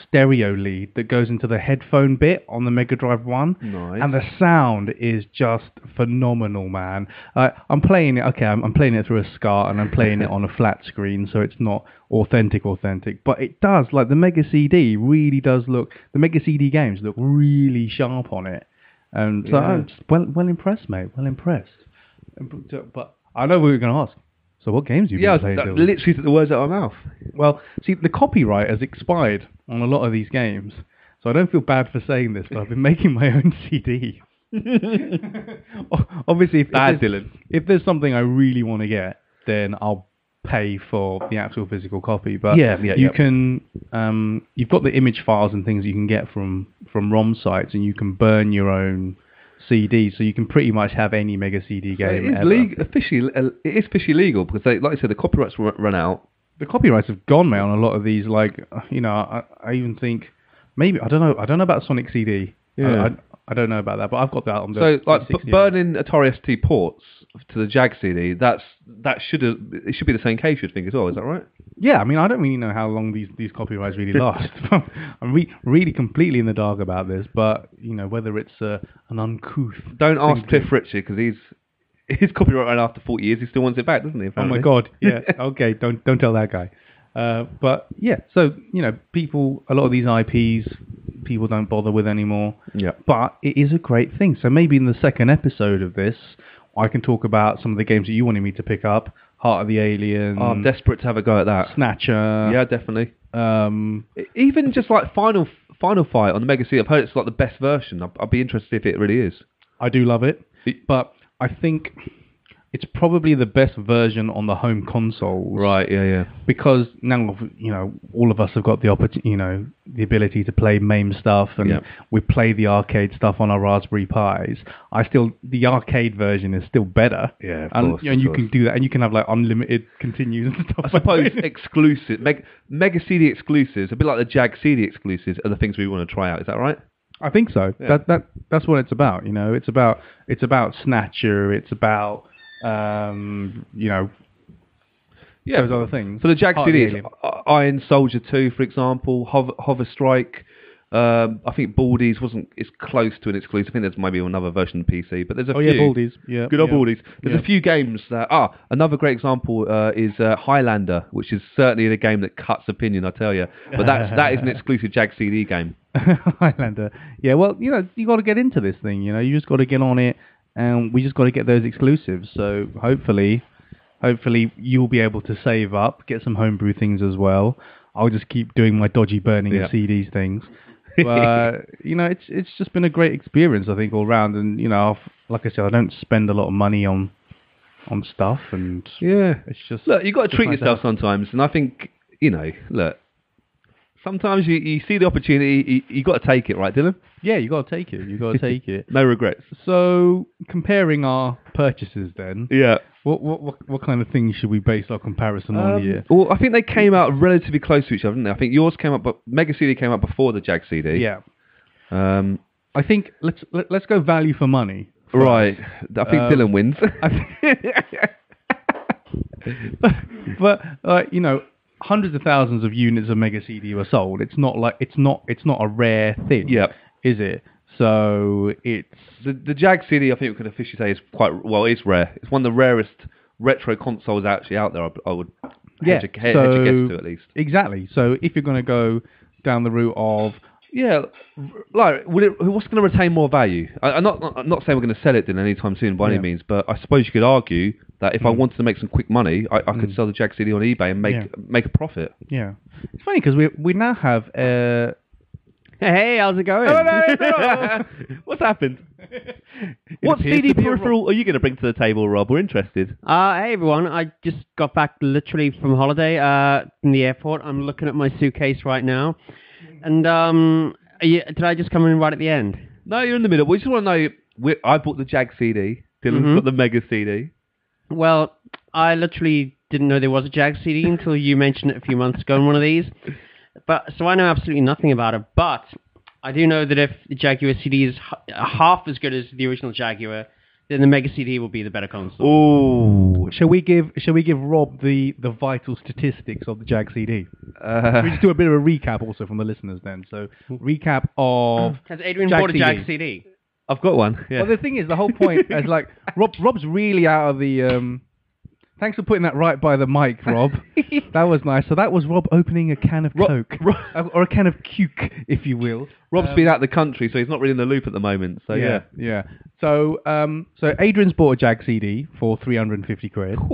stereo lead that goes into the headphone bit on the Mega Drive One. Nice. And the sound is just phenomenal, man. Uh, I'm playing it. Okay, I'm, I'm playing it through a SCART and I'm playing it on a flat screen, so it's not authentic, authentic. But it does, like the Mega CD, really does look. The Mega CD games look really sharp on it, and so Yeah. I'm just well, well impressed, mate. Well impressed. But I know what you're going to ask. So what games have you yeah, been playing? Dylan? literally took the words out of my mouth. Well, see, the copyright has expired on a lot of these games, so I don't feel bad for saying this, but I've been making my own CD. Obviously, if, if Bad, there's- Dylan. If there's something I really want to get, then I'll pay for the actual physical copy. But Yeah, yeah, you yeah. can, um, you've got the image files and things you can get from from ROM sites, and you can burn your own CD, so you can pretty much have any Mega CD game is ever. officially, uh, it is officially legal because, they, like I said, the copyrights run, run out. the copyrights have gone, mate, on a lot of these. Like, you know, I, I even think maybe I don't know. I don't know about Sonic CD. Yeah. I, I, don't know about that, but I've got that on the. So, like, b- 360. burning Atari ST ports to the Jag CD, that's that should have it should be the same case, you'd think as well. Is that right? Yeah, I mean, I don't really know how long these, these copyrights really last. I'm re- really completely in the dark about this, but you know whether it's uh, an uncouth. Don't ask to- Cliff Richard because he's his copyright ran after forty years. He still wants it back, doesn't he? Oh my god! Yeah. okay. Don't don't tell that guy. Uh, but yeah, so you know, people, a lot of these IPs, people don't bother with anymore. Yeah. But it is a great thing. So maybe in the second episode of this, I can talk about some of the games that you wanted me to pick up: Heart of the Alien, Oh, I'm desperate to have a go at that. Snatcher. yeah, definitely. Um, Even just like final final fight on the Mega CD, I've heard it's like the best version. I'd, I'd be interested if it really is. I do love it, but I think it's probably the best version on the home console. Right. Yeah. Yeah. because now you know all of us have got the opportunity, you know, the ability to play MAME stuff, and Yeah. we play the arcade stuff on our Raspberry Pis. I still the arcade version is still better. Yeah, of and, course, and of you course. can do that, and you can have like unlimited continues and stuff. I suppose exclusive Meg, Mega CD exclusives, a bit like the Jag CD exclusives, are the things we want to try out. Is that right? I think so. Yeah. That that that's what it's about. You know, it's about it's about Snatcher. It's about um, you know Yeah. those other things. For the Jag Heart of the CDs, Alien. I- Iron Soldier 2, for example, Hover, Hover Strike. Um, I think Baldies wasn't. It's close to an exclusive. I think there's maybe another version of PC, but there's a Oh few. yeah, Baldies. Yeah, Good old yeah. Baldies. There's Yeah. a few games that. Ah, another great example uh, is uh, Highlander, which is certainly a game that cuts opinion. I tell you, but that's that is an exclusive Jag CD game. Highlander. Yeah, well, you know, you got to get into this thing. You know, you just got to get on it, and we just got to get those exclusives. So hopefully, hopefully you'll be able to save up, get some homebrew things as well. I'll just keep doing my dodgy burning Yeah. of CDs things. But you know, it's it's just been a great experience, I think, all round. And you know, I've, like I said, I don't spend a lot of money on on stuff, and Yeah. it's just Look, you got to treat nice yourself have. sometimes, and I think you know. Look, sometimes you, you see the opportunity, you, you got to take it, right, Dylan? Yeah, you got to take it. You got to take it. No regrets. So comparing our purchases, then, Yeah. What, what what what kind of things should we base our comparison on Um, here? Well, I think they came out relatively close to each other, didn't they? I think yours came up, but Mega CD came out before the Jag CD. Yeah, Um, I think let's let, let's go value for money. right. I think Um, Dylan wins. but, but uh, you know, hundreds of thousands of units of Mega CD were sold. It's not like it's not it's not a rare thing. Yep. is it? So it's the, the Jag CD, I think we can officially say, is quite well. It's rare. It's one of the rarest retro consoles actually out there. I, I would hedge, a- hedge so to at least. exactly. So if you're going to go down the route of Yeah, like would it, what's going to retain more value? I, I'm not I'm not saying we're going to sell it then anytime soon by Yeah. any means, but I suppose you could argue that if I Mm. wanted to make some quick money, I, I could Mm. sell the Jag CD on eBay and make Yeah. make a profit. yeah, it's funny because we we now have uh, Hey, how's it going? What's happened? it What CD to be a peripheral are you going to bring to the table, Rob? We're interested. Uh, hey everyone, I just got back literally from holiday uh, from the airport. I'm looking at my suitcase right now. And um, are you, did I just come in right at the end? No, you're in the middle. We just want to know. I bought the Jag CD. Dylan's Mhm. got the Mega CD. Well, I literally didn't know there was a Jag CD until you mentioned it a few months ago in one of these. But so I know absolutely nothing about it. But I do know that if the Jaguar CD is h- half as good as the original Jaguar, then the Mega CD will be the better console. Oh, Shall we give Shall we give Rob the, the vital statistics of the Jag CD? uh, we just do a bit of a recap also from the listeners then. So recap of. Has Adrian Jag bought a Jag CD? CD? I've got one. Yeah. Well, the thing is, the whole point is like Rob. Rob's really out of the. Um, thanks for putting that right by the mic, Rob. that was nice. So that was Rob opening a can of Rob- Coke, Rob- Uh, or a can of Cuke, if you will. Rob's Um, been out of the country, so he's not really in the loop at the moment. So yeah. yeah. So, um, so Adrian's bought a Jag CD for three hundred and fifty quid.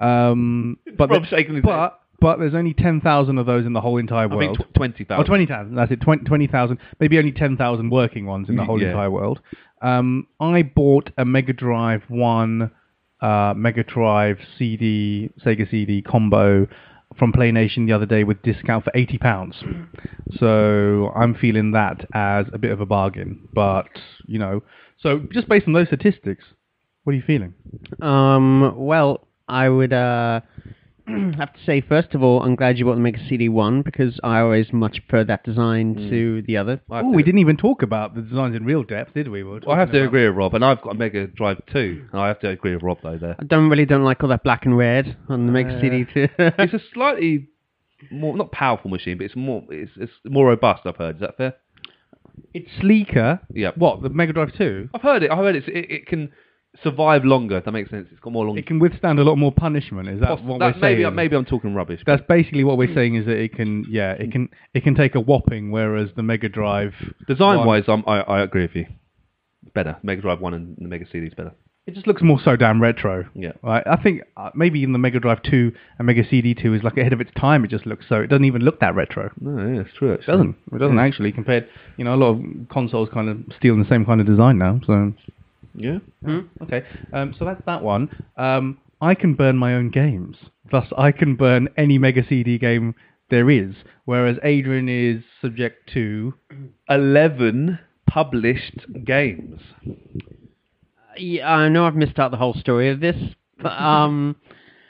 Um, but Rob's the- shaking his head. but but there's only ten thousand of those in the whole entire I world. mean, tw- twenty Oh, thousand. 20,000. That's it. 20 20,000. maybe only 10,000 working ones in the whole yeah. entire world. Um, I bought a Mega Drive 1 uh, Mega Drive CD, Sega CD combo from PlayNation the other day with discount for £80. So I'm feeling that as a bit of a bargain. But, you know, so just based on those statistics, what are you feeling? Um, well, I would uh, have to say, first of all, I'm glad you bought the Mega CD one because I always much prefer that design to the other. I have Oh, to- we didn't even talk about the designs in real depth, did we? we Well, I have talking to agree with Rob, and I've got a Mega Drive too, and I have to agree with Rob though. There, I don't really don't like all that black and red on the Mega Uh, CD two. it's a slightly more not powerful machine, but it's more it's, it's more robust. I've heard. Is that fair? It's sleeker. Yeah. What, the Mega Drive 2? I've heard it. I've heard it's, it. It can survive longer. If that makes sense. It's got more long. It can withstand a lot more punishment. Is that poss- what that- we're maybe saying? maybe I'm talking rubbish. That's basically what we're saying is that it can, yeah, it can, it can take a whopping, whereas the Mega Drive design wise, I'm, I I agree with you. Better Mega Drive One and the Mega CD is better. it just looks more so damn retro. Yeah. Right. I think uh, maybe even the Mega Drive 2 and Mega CD 2 is like ahead of its time. It just looks so. It doesn't even look that retro. No, yeah, it's true. It doesn't. It doesn't actually compared. You know, a lot of consoles kind of stealing the same kind of design now. So Yeah. okay. Um, so that's that one. Um, I can burn my own games. Thus, I can burn any Mega CD game there is. Whereas Adrian is subject to. Eleven published games. yeah, I know I've missed out the whole story of this, but um,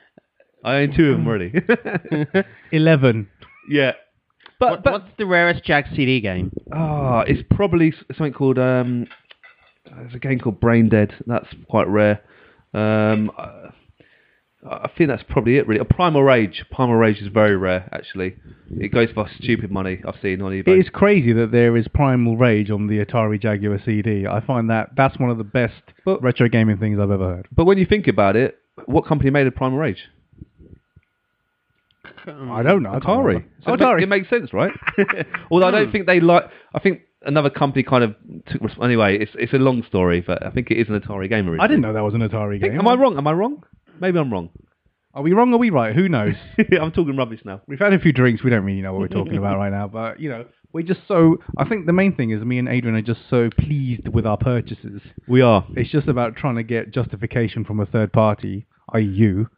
I own two of them already. 11. yeah. But what, but what's the rarest Jag CD game? Ah, it's probably something called um, there's a game called Brain Dead. That's quite rare. Um, I, I think that's probably it. Really, a Primal Rage. Primal Rage is very rare. Actually, it goes for stupid money. I've seen on eBay. It is crazy that there is Primal Rage on the Atari Jaguar CD. I find that that's one of the best But- retro gaming things I've ever heard. But when you think about it, what company made a Primal Rage? I don't know. I can't Atari. it, Atari. it makes sense, right? Although I don't think they like. I think another company kind of took. Anyway, it's it's a long story, but I think it is an Atari game originally. I didn't know that was an Atari Think- game. Am I wrong? Am I wrong? Maybe I'm wrong. Are we wrong? Or are we right? Who knows? I'm talking rubbish now. We've had a few drinks. We don't really know what we're talking about right now. But you know, we're just so. I think the main thing is me and Adrian are just so pleased with our purchases. We are. It's just about trying to get justification from a third party, i.e., you,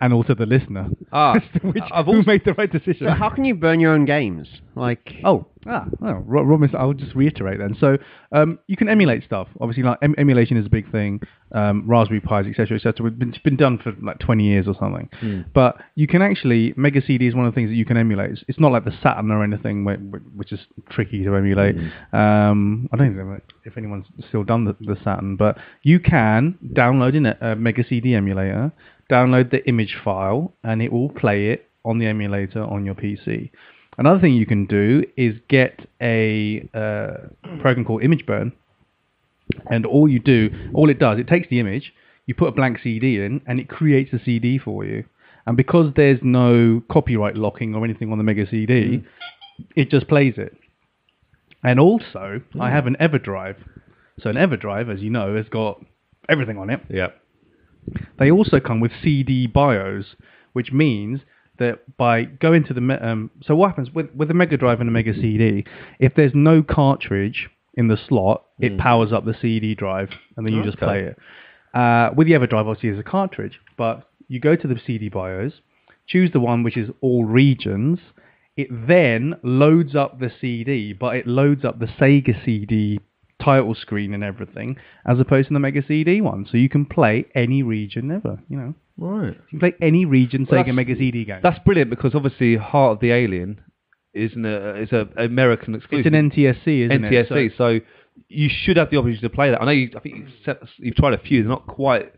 and also the listener. Ah, which, I've who also- made the right decision. So how can you burn your own games? Like, Oh, ah, Ro- Rob, is- I'll just reiterate then. So, um, you can emulate stuff. Obviously, like em- emulation is a big thing. Um, Raspberry Pis, etc., etc. It's been, done for like 20 years or something. But you can actually Mega CD is one of the things that you can emulate. It's, it's not like the Saturn or anything, whi- which is tricky to emulate. Um, I don't know if anyone's still done the, the Saturn, but you can download in a, a Mega CD emulator, download the image file, and it will play it on the emulator on your PC. Another thing you can do is get a uh, program called ImgBurn, and all you do, all it does, it takes the image, you put a blank CD in, and it creates a CD for you. and because there's no copyright locking or anything on the Mega CD, it just plays it. And also, I have an EverDrive. So an EverDrive, as you know, has got everything on it. Yeah. They also come with CD BIOS, which means that by going to the um, so what happens with with a Mega Drive and a Mega CD, if there's no cartridge in the slot, it powers up the CD drive, and then you just play it. Uh, with the EverDrive, obviously, there's a cartridge, but you go to the CD BIOS, choose the one which is all regions. It then loads up the CD, but it loads up the Sega CD title screen and everything, as opposed to the Mega CD one. So you can play any region ever. You know, Right. you can play any region Well, Sega that's- Mega CD game. That's brilliant because obviously Heart of the Alien isn't a is a American exclusive. it's an NTSC, isn't it? NTSC. So, you should have the opportunity to play that. I know you. I think you've, set, you've tried a few. They're not quite.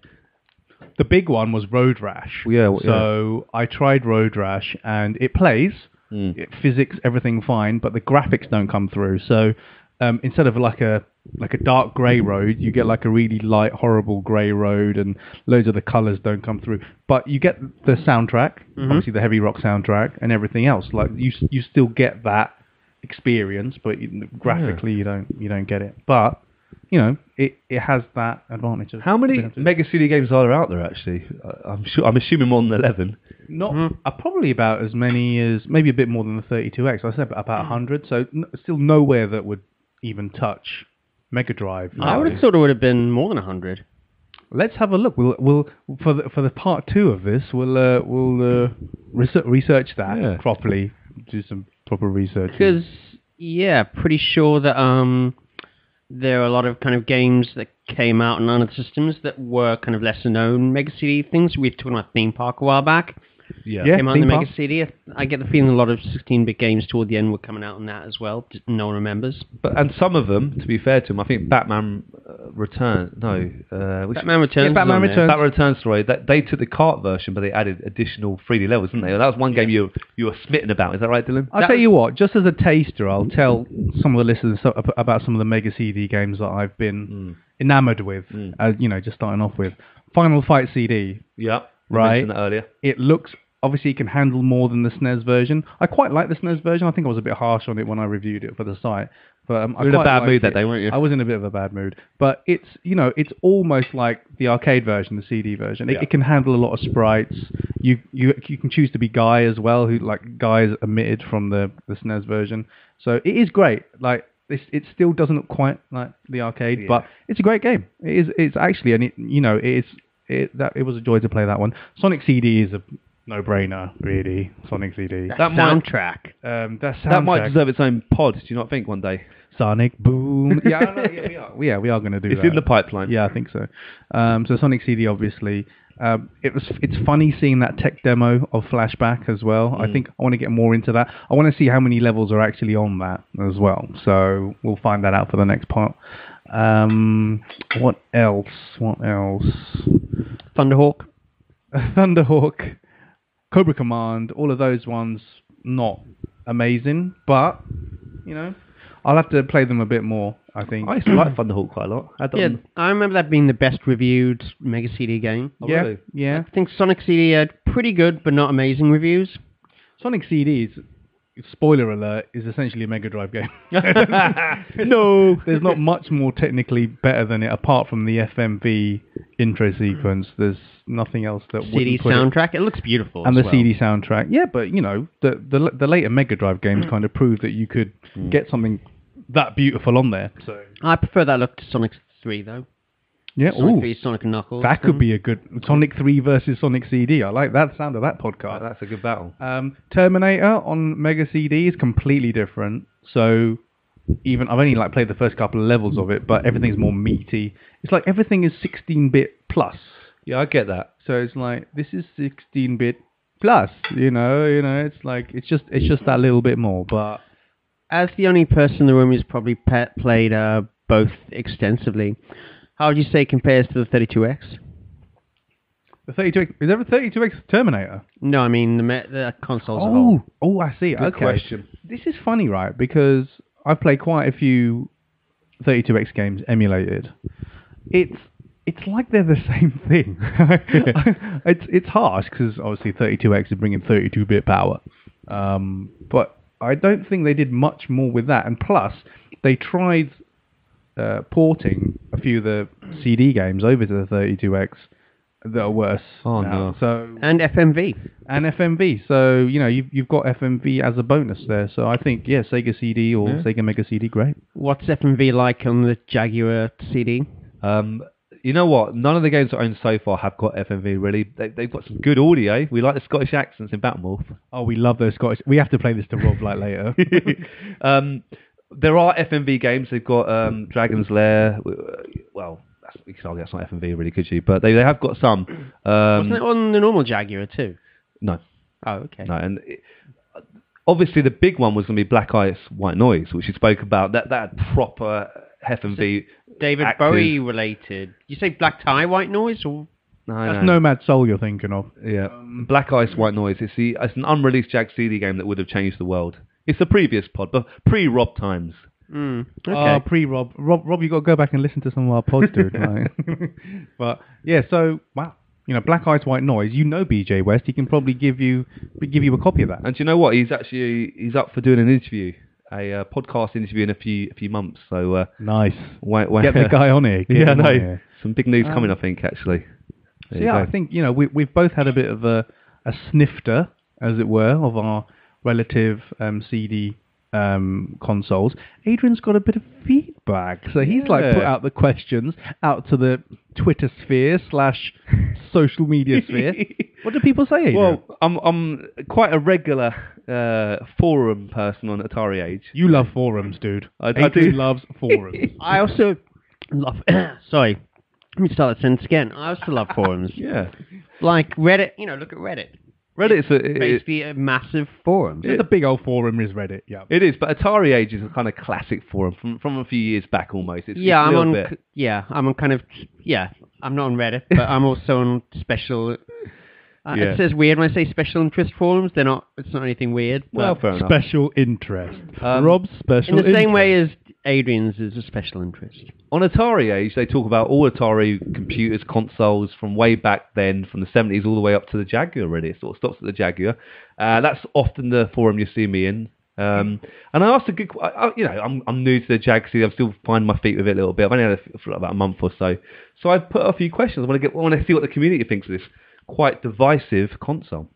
the big one was Road Rash. Yeah, well, So I tried Road Rash, and it plays. Hmm. It, physics, everything fine, but the graphics don't come through. So um, instead of like a like a dark grey road, you get like a really light, horrible grey road, and loads of the colours don't come through. But you get the soundtrack, obviously the heavy rock soundtrack, and everything else. Like you, you still get that experience, but graphically you don't you don't get it. But you know, it, it has that advantage. Of How many being able to- Mega CD games are there out there? Actually, I'm sure. I'm assuming more than eleven. Not Mm-hmm. uh, probably about as many as maybe a bit more than the 32X. I said about 100. So n- still nowhere that would even touch Mega Drive. I would have thought it would have been more than 100. Let's have a look. We'll we'll for the for the part two of this, we'll uh, we'll uh, research, research that Yeah. properly. Do some proper research. Because, yeah, pretty sure that um, there are a lot of kind of games that came out on other systems that were kind of lesser known Mega CD things. We were talking about Theme Park a while back. Yeah. Yeah. came out on the Mega Park. CD. I get the feeling a lot of 16-bit games toward the end were coming out on that as well. Just no one remembers. But and some of them, to be fair to them, I think Batman uh, Return. No, uh, which, Batman Returns. Yeah, Batman on there. Returns. Batman Returns story. That they took the cart version, but they added additional 3D levels, didn't they? That was one game you you were smitten about. Is that right, Dylan? I'll That tell you what, just as a taster, I'll tell some of the listeners about some of the Mega CD games that I've been enamored with, uh, you know, just starting off with. Final Fight CD, Yeah. Right. earlier. it looks obviously it can handle more than the SNES version. I quite like the SNES version. I think I was a bit harsh on it when I reviewed it for the site. But um, I You were in a bad mood that day, weren't you? I was in a bit of a bad mood. But it's you know it's almost like the arcade version, the CD version. It, Yeah. it can handle a lot of sprites. You you you can choose to be Guy as well, who like Guy is omitted from the the SNES version. So it is great. Like this, it still doesn't look quite like the arcade, but it's a great game. It is. It's actually, and it you know it is. It that it was a joy to play that one. Sonic CD is a no-brainer, really. Sonic CD. That, That might- soundtrack. Um, that That might deserve its own pod. Do you not think one day? Sonic Boom. yeah, I yeah, we are. Yeah, we are going to do It's that. in the pipeline. Yeah, I think so. Um, so Sonic CD, obviously, um, it was. It's funny seeing that tech demo of Flashback as well. Mm. I think I want to get more into that. I want to see how many levels are actually on that as well. So we'll find that out for the next part. Um, what else? What else? Thunderhawk. Thunderhawk, Cobra Command, all of those ones not amazing, but you know, I'll have to play them a bit more. I think. I used to like Thunderhawk quite a lot. I Yeah, I remember that being the best reviewed Mega CD game. Oh, yeah, really? yeah. I think Sonic CD had pretty good but not amazing reviews. Sonic CDs. Spoiler alert is essentially a Mega Drive game. no. There's not much more technically better than it, apart from the FMV intro sequence. There's nothing else that CD wouldn't it- soundtrack. It, looks beautiful. and the well. CD soundtrack. Yeah, but you know, the the the later Mega Drive games mm. kind of proved that you could mm. get something that beautiful on there. So I prefer that look to Sonic 3 though. Yeah, Sonic ooh, 3, Sonic and Knuckles. that could be a good Sonic Three versus Sonic CD. I like that sound of that Oh, podcast. that's a good battle. Um, Terminator on Mega CD is completely different. So even I've only like played the first couple of levels of it, but everything's more meaty. It's like everything is 16-bit plus. Yeah, I get that. So it's like this is 16-bit plus. You know, you know, it's like it's just it's just that little bit more. But As the only person in the room who's probably pe- played uh, both extensively, how would you say it compares to the 32X? the 32X is there a 32x Terminator? No, I mean the, me- the consoles. as a Oh, oh, I see. Good okay. question. This is funny, right? Because I've played quite a few 32x games emulated. It's it's like they're the same thing. it's it's harsh because obviously 32X is bringing 32-bit power, um, but I don't think they did much more with that. And plus, they tried uh, porting a few of the CD games over to the 32X that are worse. Oh, now. no. So And FMV. and FMV. So you know you've you've got FMV as a bonus there. So I think yeah, Sega CD or Yeah. Sega Mega CD, great. What's FMV like on the Jaguar CD? Um, you know what? None of the games I own so far have got FMV. Really, they, they've got some good audio. We like the Scottish accents in Battlemorph. Oh, we love those Scottish. We have to play this to Rob like later. um, there are FMV games. They've got um, Dragon's Lair. Well, that's, you could argue that's not FMV, really, could you? But they, they have got some. Wasn't it Um, on the normal Jaguar too? no, Oh, okay. no, and it, obviously the big one was going to be Black Ice White Noise, which you spoke about. That that had proper FMV. David active- Bowie related. You say Black Tie White Noise or No, That's no. Nomad Soul you're thinking of. Yeah, Black Ice White Noise. It's the it's an unreleased Jag CD game that would have changed the world. It's the previous pod, but pre-Rob times. Mm, okay. Oh, pre Rob. Rob, Rob, you got to go back and listen to some of our pods, dude. like. but yeah, so wow, you know, Black Ice White Noise. You know, BJ West. He can probably give you give you a copy of that. And do you know what? He's actually he's up for doing an interview, a uh, podcast interview in a few a few months. So uh, nice. wait, wait, Get the guy on here. Get yeah, no, here. some big news Um, coming. I think actually. So There you yeah, go. I think you know we we've both had a bit of a a snifter, as it were, of our relative um, CD um, consoles. Adrian's got a bit of feedback, so he's like put out the questions out to the Twitter sphere slash social media sphere. what do people say, Adrian? Well, I'm I'm quite a regular uh, forum person on Atari Age. you love forums, dude. I- I do. loves forums. I also love. sorry, let me start that sentence again. I also love forums, Yeah, like Reddit. You know, look at Reddit. Reddit's a, it, Basically, a massive forum. It's a big old forum, is Reddit. Yeah. it is, but Atari Age is a kind of classic forum from from a few years back almost. It's, yeah, it's a I'm little on. bit- Yeah, I'm on kind of. Yeah, I'm not on Reddit, but I'm also on special. Uh, Yeah. It says weird when I say special interest forums. They're not. It's not anything weird. Well, fair enough. Special interest. Um, Rob's special in the same way as Adrian's is a special interest. on Atari Age, they talk about all Atari computers, consoles from way back then, from the 70s all the way up to the Jaguar. Really, it sort of stops at the Jaguar. Uh, that's often the forum you see me in. Um, and I asked a good, I, I- you know, I'm I'm new to the Jag scene. I'm still finding my feet with it a little bit. I've only had it for about a month or so. So I've put a few questions. I want to get, I want to see what the community thinks of this quite divisive console.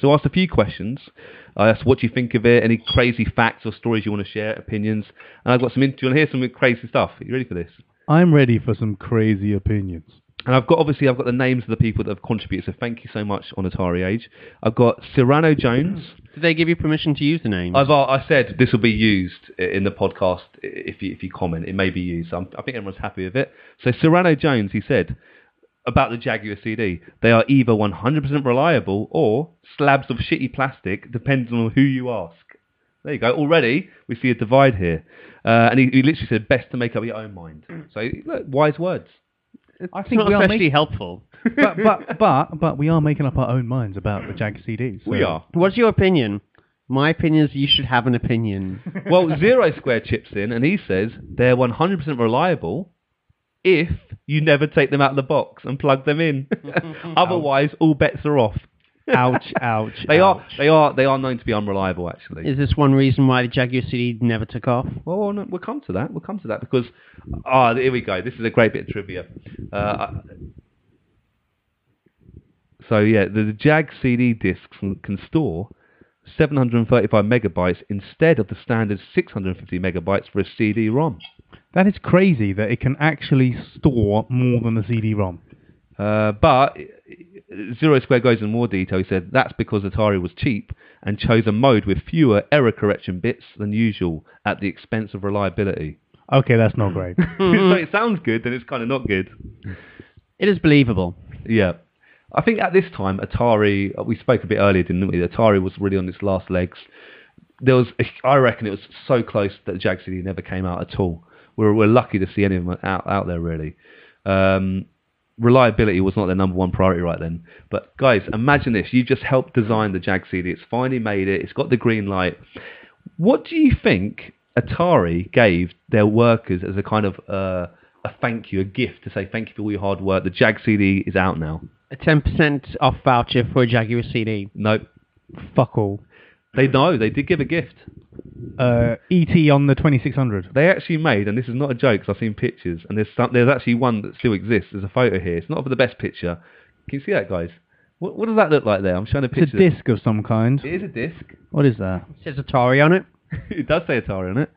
So I asked a few questions. I asked what you think of it, any crazy facts or stories you want to share, opinions. And I've got some, in- do you want to hear some crazy stuff? Are you ready for this? I'm ready for some crazy opinions. And I've got obviously I've got the names of the people that have contributed. So thank you so much on Atari Age. I've got Cyrano Jones. Did they give you permission to use the name? I've uh, I said this will be used in the podcast if you if you comment. It may be used. So I'm, I think everyone's happy with it. So Cyrano Jones, he said about the Jaguar CD, they are either 100% reliable or slabs of shitty plastic, depending on who you ask. There you go. Already we see a divide here. Uh, and he, he literally said, best to make up your own mind. So look, wise words. I think we are making, helpful. but, but but but we are making up our own minds about the Jaguar CDs. We are. What's your opinion? My opinion is you should have an opinion. Well, Zero Square chips in and he says they're 100% reliable if you never take them out of the box and plug them in. Otherwise, all bets are off. Ouch! Ouch! They are they are they are known to be unreliable actually. is this one reason why the Jaguar CD never took off? well, well, no, we'll come to that. We'll come to that because ah, here we go. This is a great bit of trivia. Uh, so yeah, the, the Jag CD discs can, can store 735 megabytes instead of the standard 650 megabytes for a CD-ROM. That is crazy that it can actually store more than a CD-ROM. Uh, but Zero Square goes in more detail. He said that's because Atari was cheap and chose a mode with fewer error correction bits than usual at the expense of reliability. Okay, that's not great. so it sounds good, then it's kind of not good. It is believable. Yeah. I think at this time, Atari, uh, we spoke a bit earlier, didn't we? Atari was really on its last legs. There was, I reckon it was so close that Jag CD never came out at all. We're, we're lucky to see any of them out, out there, really. Um, reliability was not their number one priority right then. But guys, imagine this. You just helped design the Jag CD. It's finally made it. It's got the green light. What do you think Atari gave their workers as a kind of uh, a thank you, a gift to say thank you for all your hard work. The Jag CD is out now. A 10% off voucher for a Jaguar CD. Nope. Fuck all. They know they did give a gift. Uh, ET on the 2600. They actually made, and this is not a joke. 'cause I've seen pictures, and there's some, there's actually one that still exists. There's a photo here. It's not for the best picture. Can you see that, guys? What, what does that look like there? I'm showing a picture. It's a disc of some kind. It is a disc. What is that? It says Atari on it. it does say Atari on it.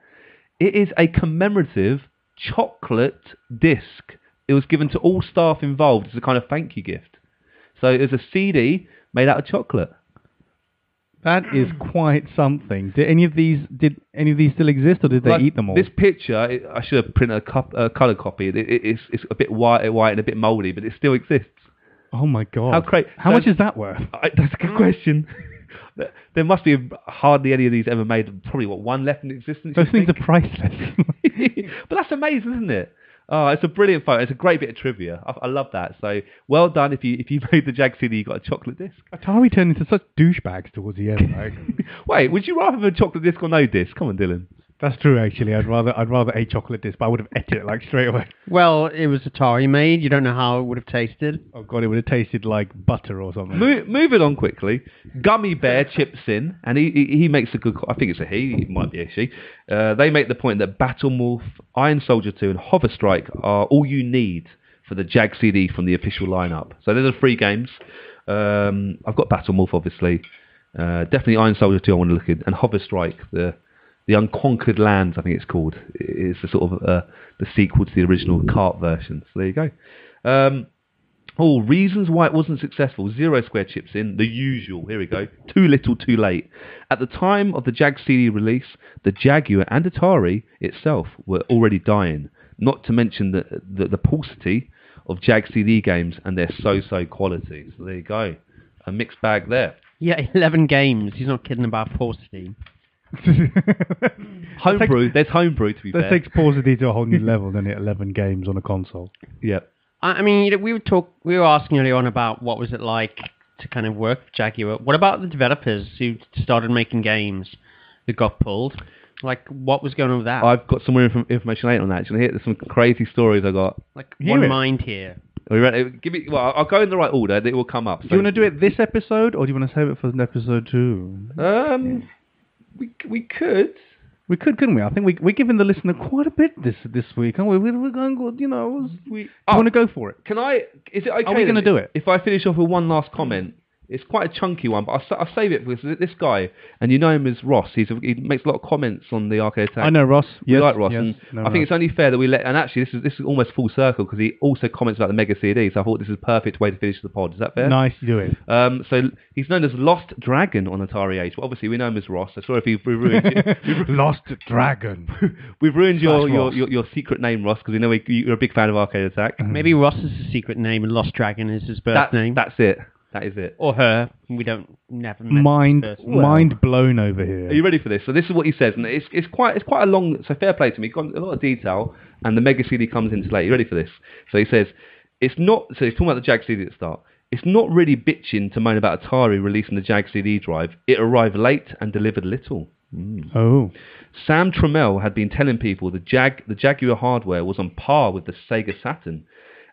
It is a commemorative chocolate disc. It was given to all staff involved as a kind of thank you gift. So it was a CD made out of chocolate. That is quite something. Did any of these did any of these still exist, or did they Like, eat them all? This picture, I should have printed a, cop, a color copy. It, it, it's, it's a bit white, white and a bit mouldy, but it still exists. oh my god! How cra- How so- much is that worth? I, that's a good question. There- there must be hardly any of these ever made. Probably what one left in existence. Those things think? are priceless. but that's amazing, isn't it? Oh, it's a brilliant photo. It's a great bit of trivia. I, I love that. So well done if you if you made the Jag CD, you got a chocolate disc. Atari turned into such douchebags towards the end. Like, Wait, would you rather have a chocolate disc or no disc? Come on, Dylan. That's true. Actually, I'd rather I'd rather a chocolate disc, but I would have ate it like straight away. Well, it was Atari made. You don't know how it would have tasted. Oh god, it would have tasted like butter or something. Mo- moving on quickly, Gummy Bear chips in, and he, he he makes a good. co- I think it's a he. It might be a she. Uh, they make the point that Battle Morph, Iron Soldier 2, and Hover Strike are all you need for the Jag CD from the official lineup. So they're the three games. Um, I've got Battle Morph, obviously. Uh, definitely Iron Soldier 2. I want to look at, and Hover Strike, the the Unconquered Lands, I think it's called. It's the sort of uh, the sequel to the original cart version. So there you go. Um, Oh, reasons why it wasn't successful. Zero Square chips in. The usual. Here we go. Too little, too late. At the time of the Jag CD release, the Jaguar and Atari itself were already dying. Not to mention the, the, the paucity of Jag CD games and their so-so quality. So there you go. A mixed bag there. Yeah, 11 games. He's not kidding about paucity. Homebrew. There's homebrew, to be That fair. takes paucity to a whole new level, doesn't it? Eleven games on a console. Yeah. I I mean, you know, we were talk, we were asking earlier on about what was it like to kind of work with Jaguar. What about the developers who started making games that got pulled? Like, what was going on with that? I've got some more inf- information later on that. Actually, there's some crazy stories I got. like, Hear one it. mind here. Are you ready? Give me. Well, I'll go in the right order. It will come up. Do you want to do it this episode, or do you want to save it for an episode two? Um, we we could. We could, couldn't we? I think we we're giving the listener quite a bit this this week, aren't we? We're, we're going, good, you know. We you want to go for it? Can I? Is it okay? Are we gonna do it? If I finish off with one last comment, it's quite a chunky one, but I'll, I'll save it because this guy, and you know him as Ross. He's a, he makes a lot of comments on the arcade attack. I know Ross. We yes, like Ross, yes, and no, I think Ross. it's only fair that we let. And actually, this is this is almost full circle because he also comments about the Mega CD. So I thought this is a perfect way to finish the pod. Is that fair? nice. You do it. Um, so he's known as Lost Dragon on Atari Age. But obviously, we know him as Ross. So sorry if we've, we've ruined it. Lost Dragon. We've ruined your, your, your, your secret name, Ross, because we know we, you're a big fan of Arcade Attack. Maybe Ross is his secret name and Lost Dragon is his birth That, name. that's it. That is it. or her. We don't never met mind this person. mind blown over here. Are you ready for this? So this is what he says, and it's, it's quite it's quite a long. So fair play to me. Got a lot of detail, and the Mega CD comes into late. Are you ready for this? So he says it's not. So he's talking about the Jag CD at the start. It's not really bitching to moan about Atari releasing the Jag CD drive. It arrived late and delivered little. Hmm. Oh, Sam Tramiel had been telling people the Jag the Jaguar hardware was on par with the Sega Saturn,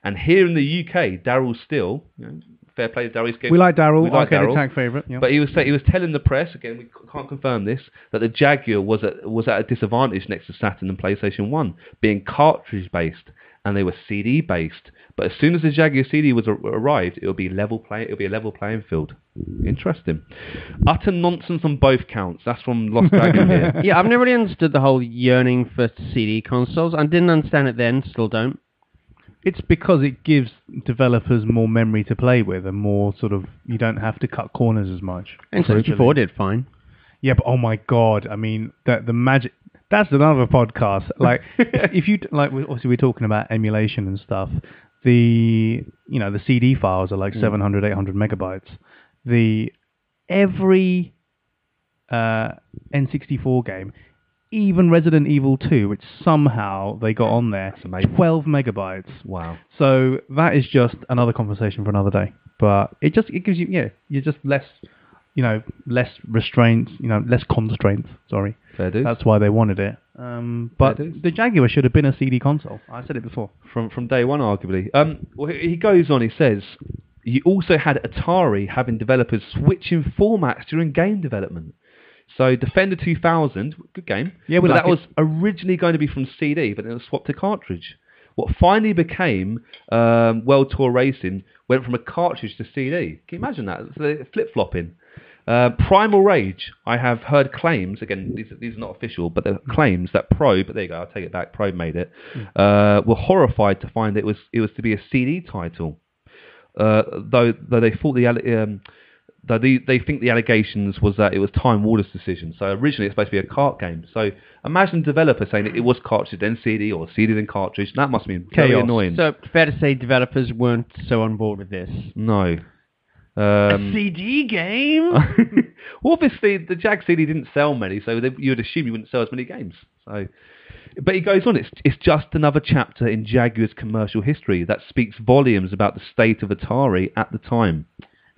and here in the UK, Darryl Still, you know, fair play to Darryl. he's- we like Darryl. we like Arcade Darryl. Attack favorite. Yeah. But he was he was telling the press again. We can't confirm this that the Jaguar was at was at a disadvantage next to Saturn and PlayStation One, being cartridge based, and they were CD based. But as soon as the Jaguar CD was ar- arrived, it would be level play. It would be a level playing field. Interesting. Utter nonsense on both counts. That's from Lost Dragon here. Yeah, I've never really understood the whole yearning for CD consoles. I didn't understand it then, still don't. It's because it gives developers more memory to play with and more sort of you don't have to cut corners as much. And 64 did fine. Yeah, but oh my god! I mean, that the magic. That's another podcast. Like, if you like, obviously we're talking about emulation and stuff. The you know the CD files are like 700, 800 megabytes. The every uh, N64 game, even Resident Evil 2, which somehow they got on there, amazing. 12 megabytes. Wow. So that is just another conversation for another day. But it just it gives you yeah, you're just less you know, less restraints, you know, less constraints, sorry. Fair dues. That's why they wanted it. Um, but Yeah, it is. the Jaguar should have been a CD console. I said it before. from from day one, arguably. Um, well, he he goes on. He says you also had Atari having developers switching formats during game development. So Defender 2000, good game. Yeah, we like that it. was originally going to be from CD, but then it was swapped to cartridge. What finally became um, World Tour Racing went from a cartridge to CD. Can you imagine that? So flip flopping. Uh, Primal Rage, I have heard claims, again, these, these are not official, but the claims that Probe, but there you go, I'll take it back, Probe made it, uh, were horrified to find it was, it was to be a CD title. Uh, though, though they thought the, um, though they, they think the allegations was that it was Time Warner's decision. So originally it's supposed to be a cart game. So imagine developer saying that it was cartridge then CD or CD then cartridge. That must have been very annoying. So fair to say developers weren't so on board with this. no. a Um, CD game? well, obviously, the Jag CD didn't sell many, so they, you'd assume you wouldn't sell as many games. So, but he goes on. It's it's just another chapter in Jaguar's commercial history that speaks volumes about the state of Atari at the time.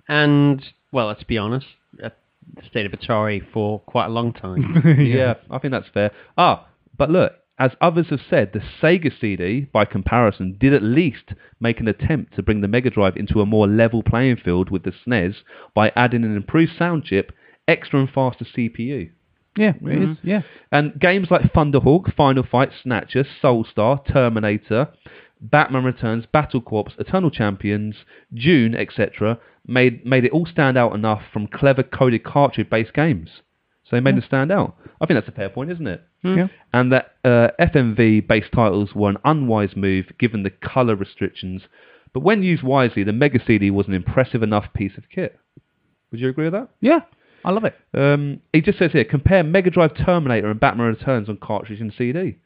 and well, let's be honest, uh, the state of Atari for quite a long time. yeah. I think that's fair. Ah, but look, as others have said, the Sega CD, by comparison, did at least make an attempt to bring the Mega Drive into a more level playing field with the SNES by adding an improved sound chip, extra and faster CPU. Yeah, it is. Yeah. And games like Thunderhawk, Final Fight, Snatcher, Soulstar, Terminator, Batman Returns, Battle Corps, Eternal Champions, Dune, etc., made made it all stand out enough from clever coded cartridge-based games. So they made them stand out. I think that's a fair point, isn't it? Yeah. And that uh, FMV-based titles were an unwise move given the color restrictions. But when used wisely, the Mega CD was an impressive enough piece of kit. Would you agree with that? Yeah. I love it. Um, he just says here, compare Mega Drive Terminator and Batman Returns on cartridge and CD.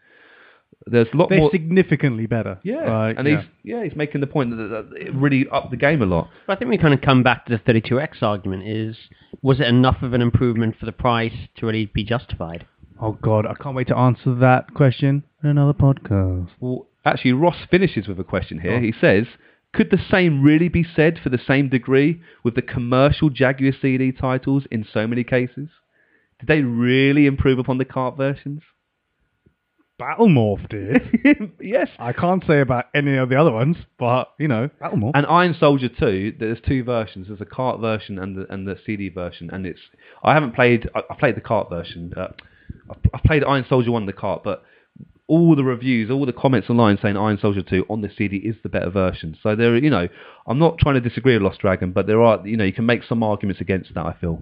There's a lot They're more. significantly better. yeah, Like, and yeah. he's yeah he's making the point that, that it really upped the game a lot. But I think we kind of come back to the 32X argument is, was it enough of an improvement for the price to really be justified? Oh God, I can't wait to answer that question in another podcast. Well, actually, Ross finishes with a question here. Oh. He says, "Could the same really be said for the same degree with the commercial Jaguar CD titles in so many cases? Did they really improve upon the cart versions?" Battlemorph did. yes. I can't say about any of the other ones, but you know, Battle Battlemorph. And Iron Soldier 2, there's two versions. There's a cart version and the and the CD version. And it's I haven't played. I, I played the cart version. Uh, I've, I've played Iron Soldier 1 the cart, but all the reviews, all the comments online saying Iron Soldier 2 on the CD is the better version. So there, you know, I'm not trying to disagree with Lost Dragon, but there are, you know, you can make some arguments against that. I feel.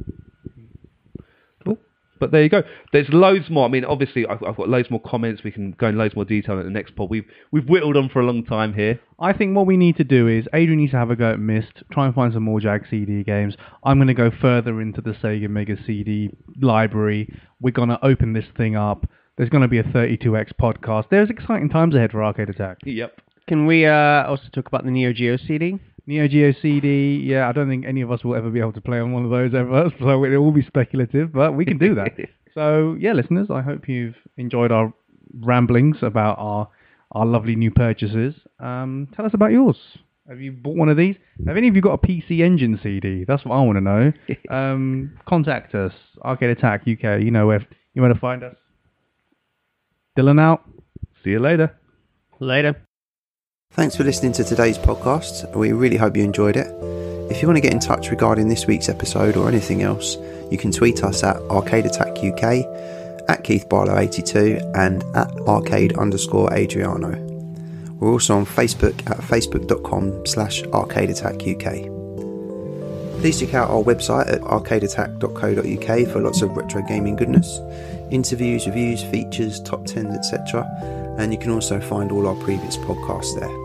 Cool. But there you go. There's loads more. I mean, obviously, I've, I've got loads more comments. We can go in loads more detail in the next pod. We've we've whittled on for a long time here. I think what we need to do is Adrian needs to have a go at Myst, try and find some more Jag CD games. I'm going to go further into the Sega Mega CD library. We're going to open this thing up. There's going to be a 32X podcast. There's exciting times ahead for Arcade Attack. Yep. Can we uh, also talk about the Neo Geo CD? Neo Geo CD, yeah, I don't think any of us will ever be able to play on one of those ever, so it will be speculative, but we can do that. so, yeah, listeners, I hope you've enjoyed our ramblings about our our lovely new purchases. Um, tell us about yours. Have you bought one of these? Have any of you got a PC Engine CD? That's what I want to know. um, contact us, Arcade Attack UK. You know where you want to find us. Dylan out. See you later. Later. Thanks for listening to today's podcast. We really hope you enjoyed it. If you want to get in touch regarding this week's episode or anything else, you can tweet us at Arcade Attack UK, at Keith Barlow 82, and at arcade underscore Adriano. We're also on Facebook at facebook.com slash arcade attack UK. Please check out our website at arcadeattack.co.uk for lots of retro gaming goodness, interviews, reviews, features, top 10s, etc. And you can also find all our previous podcasts there.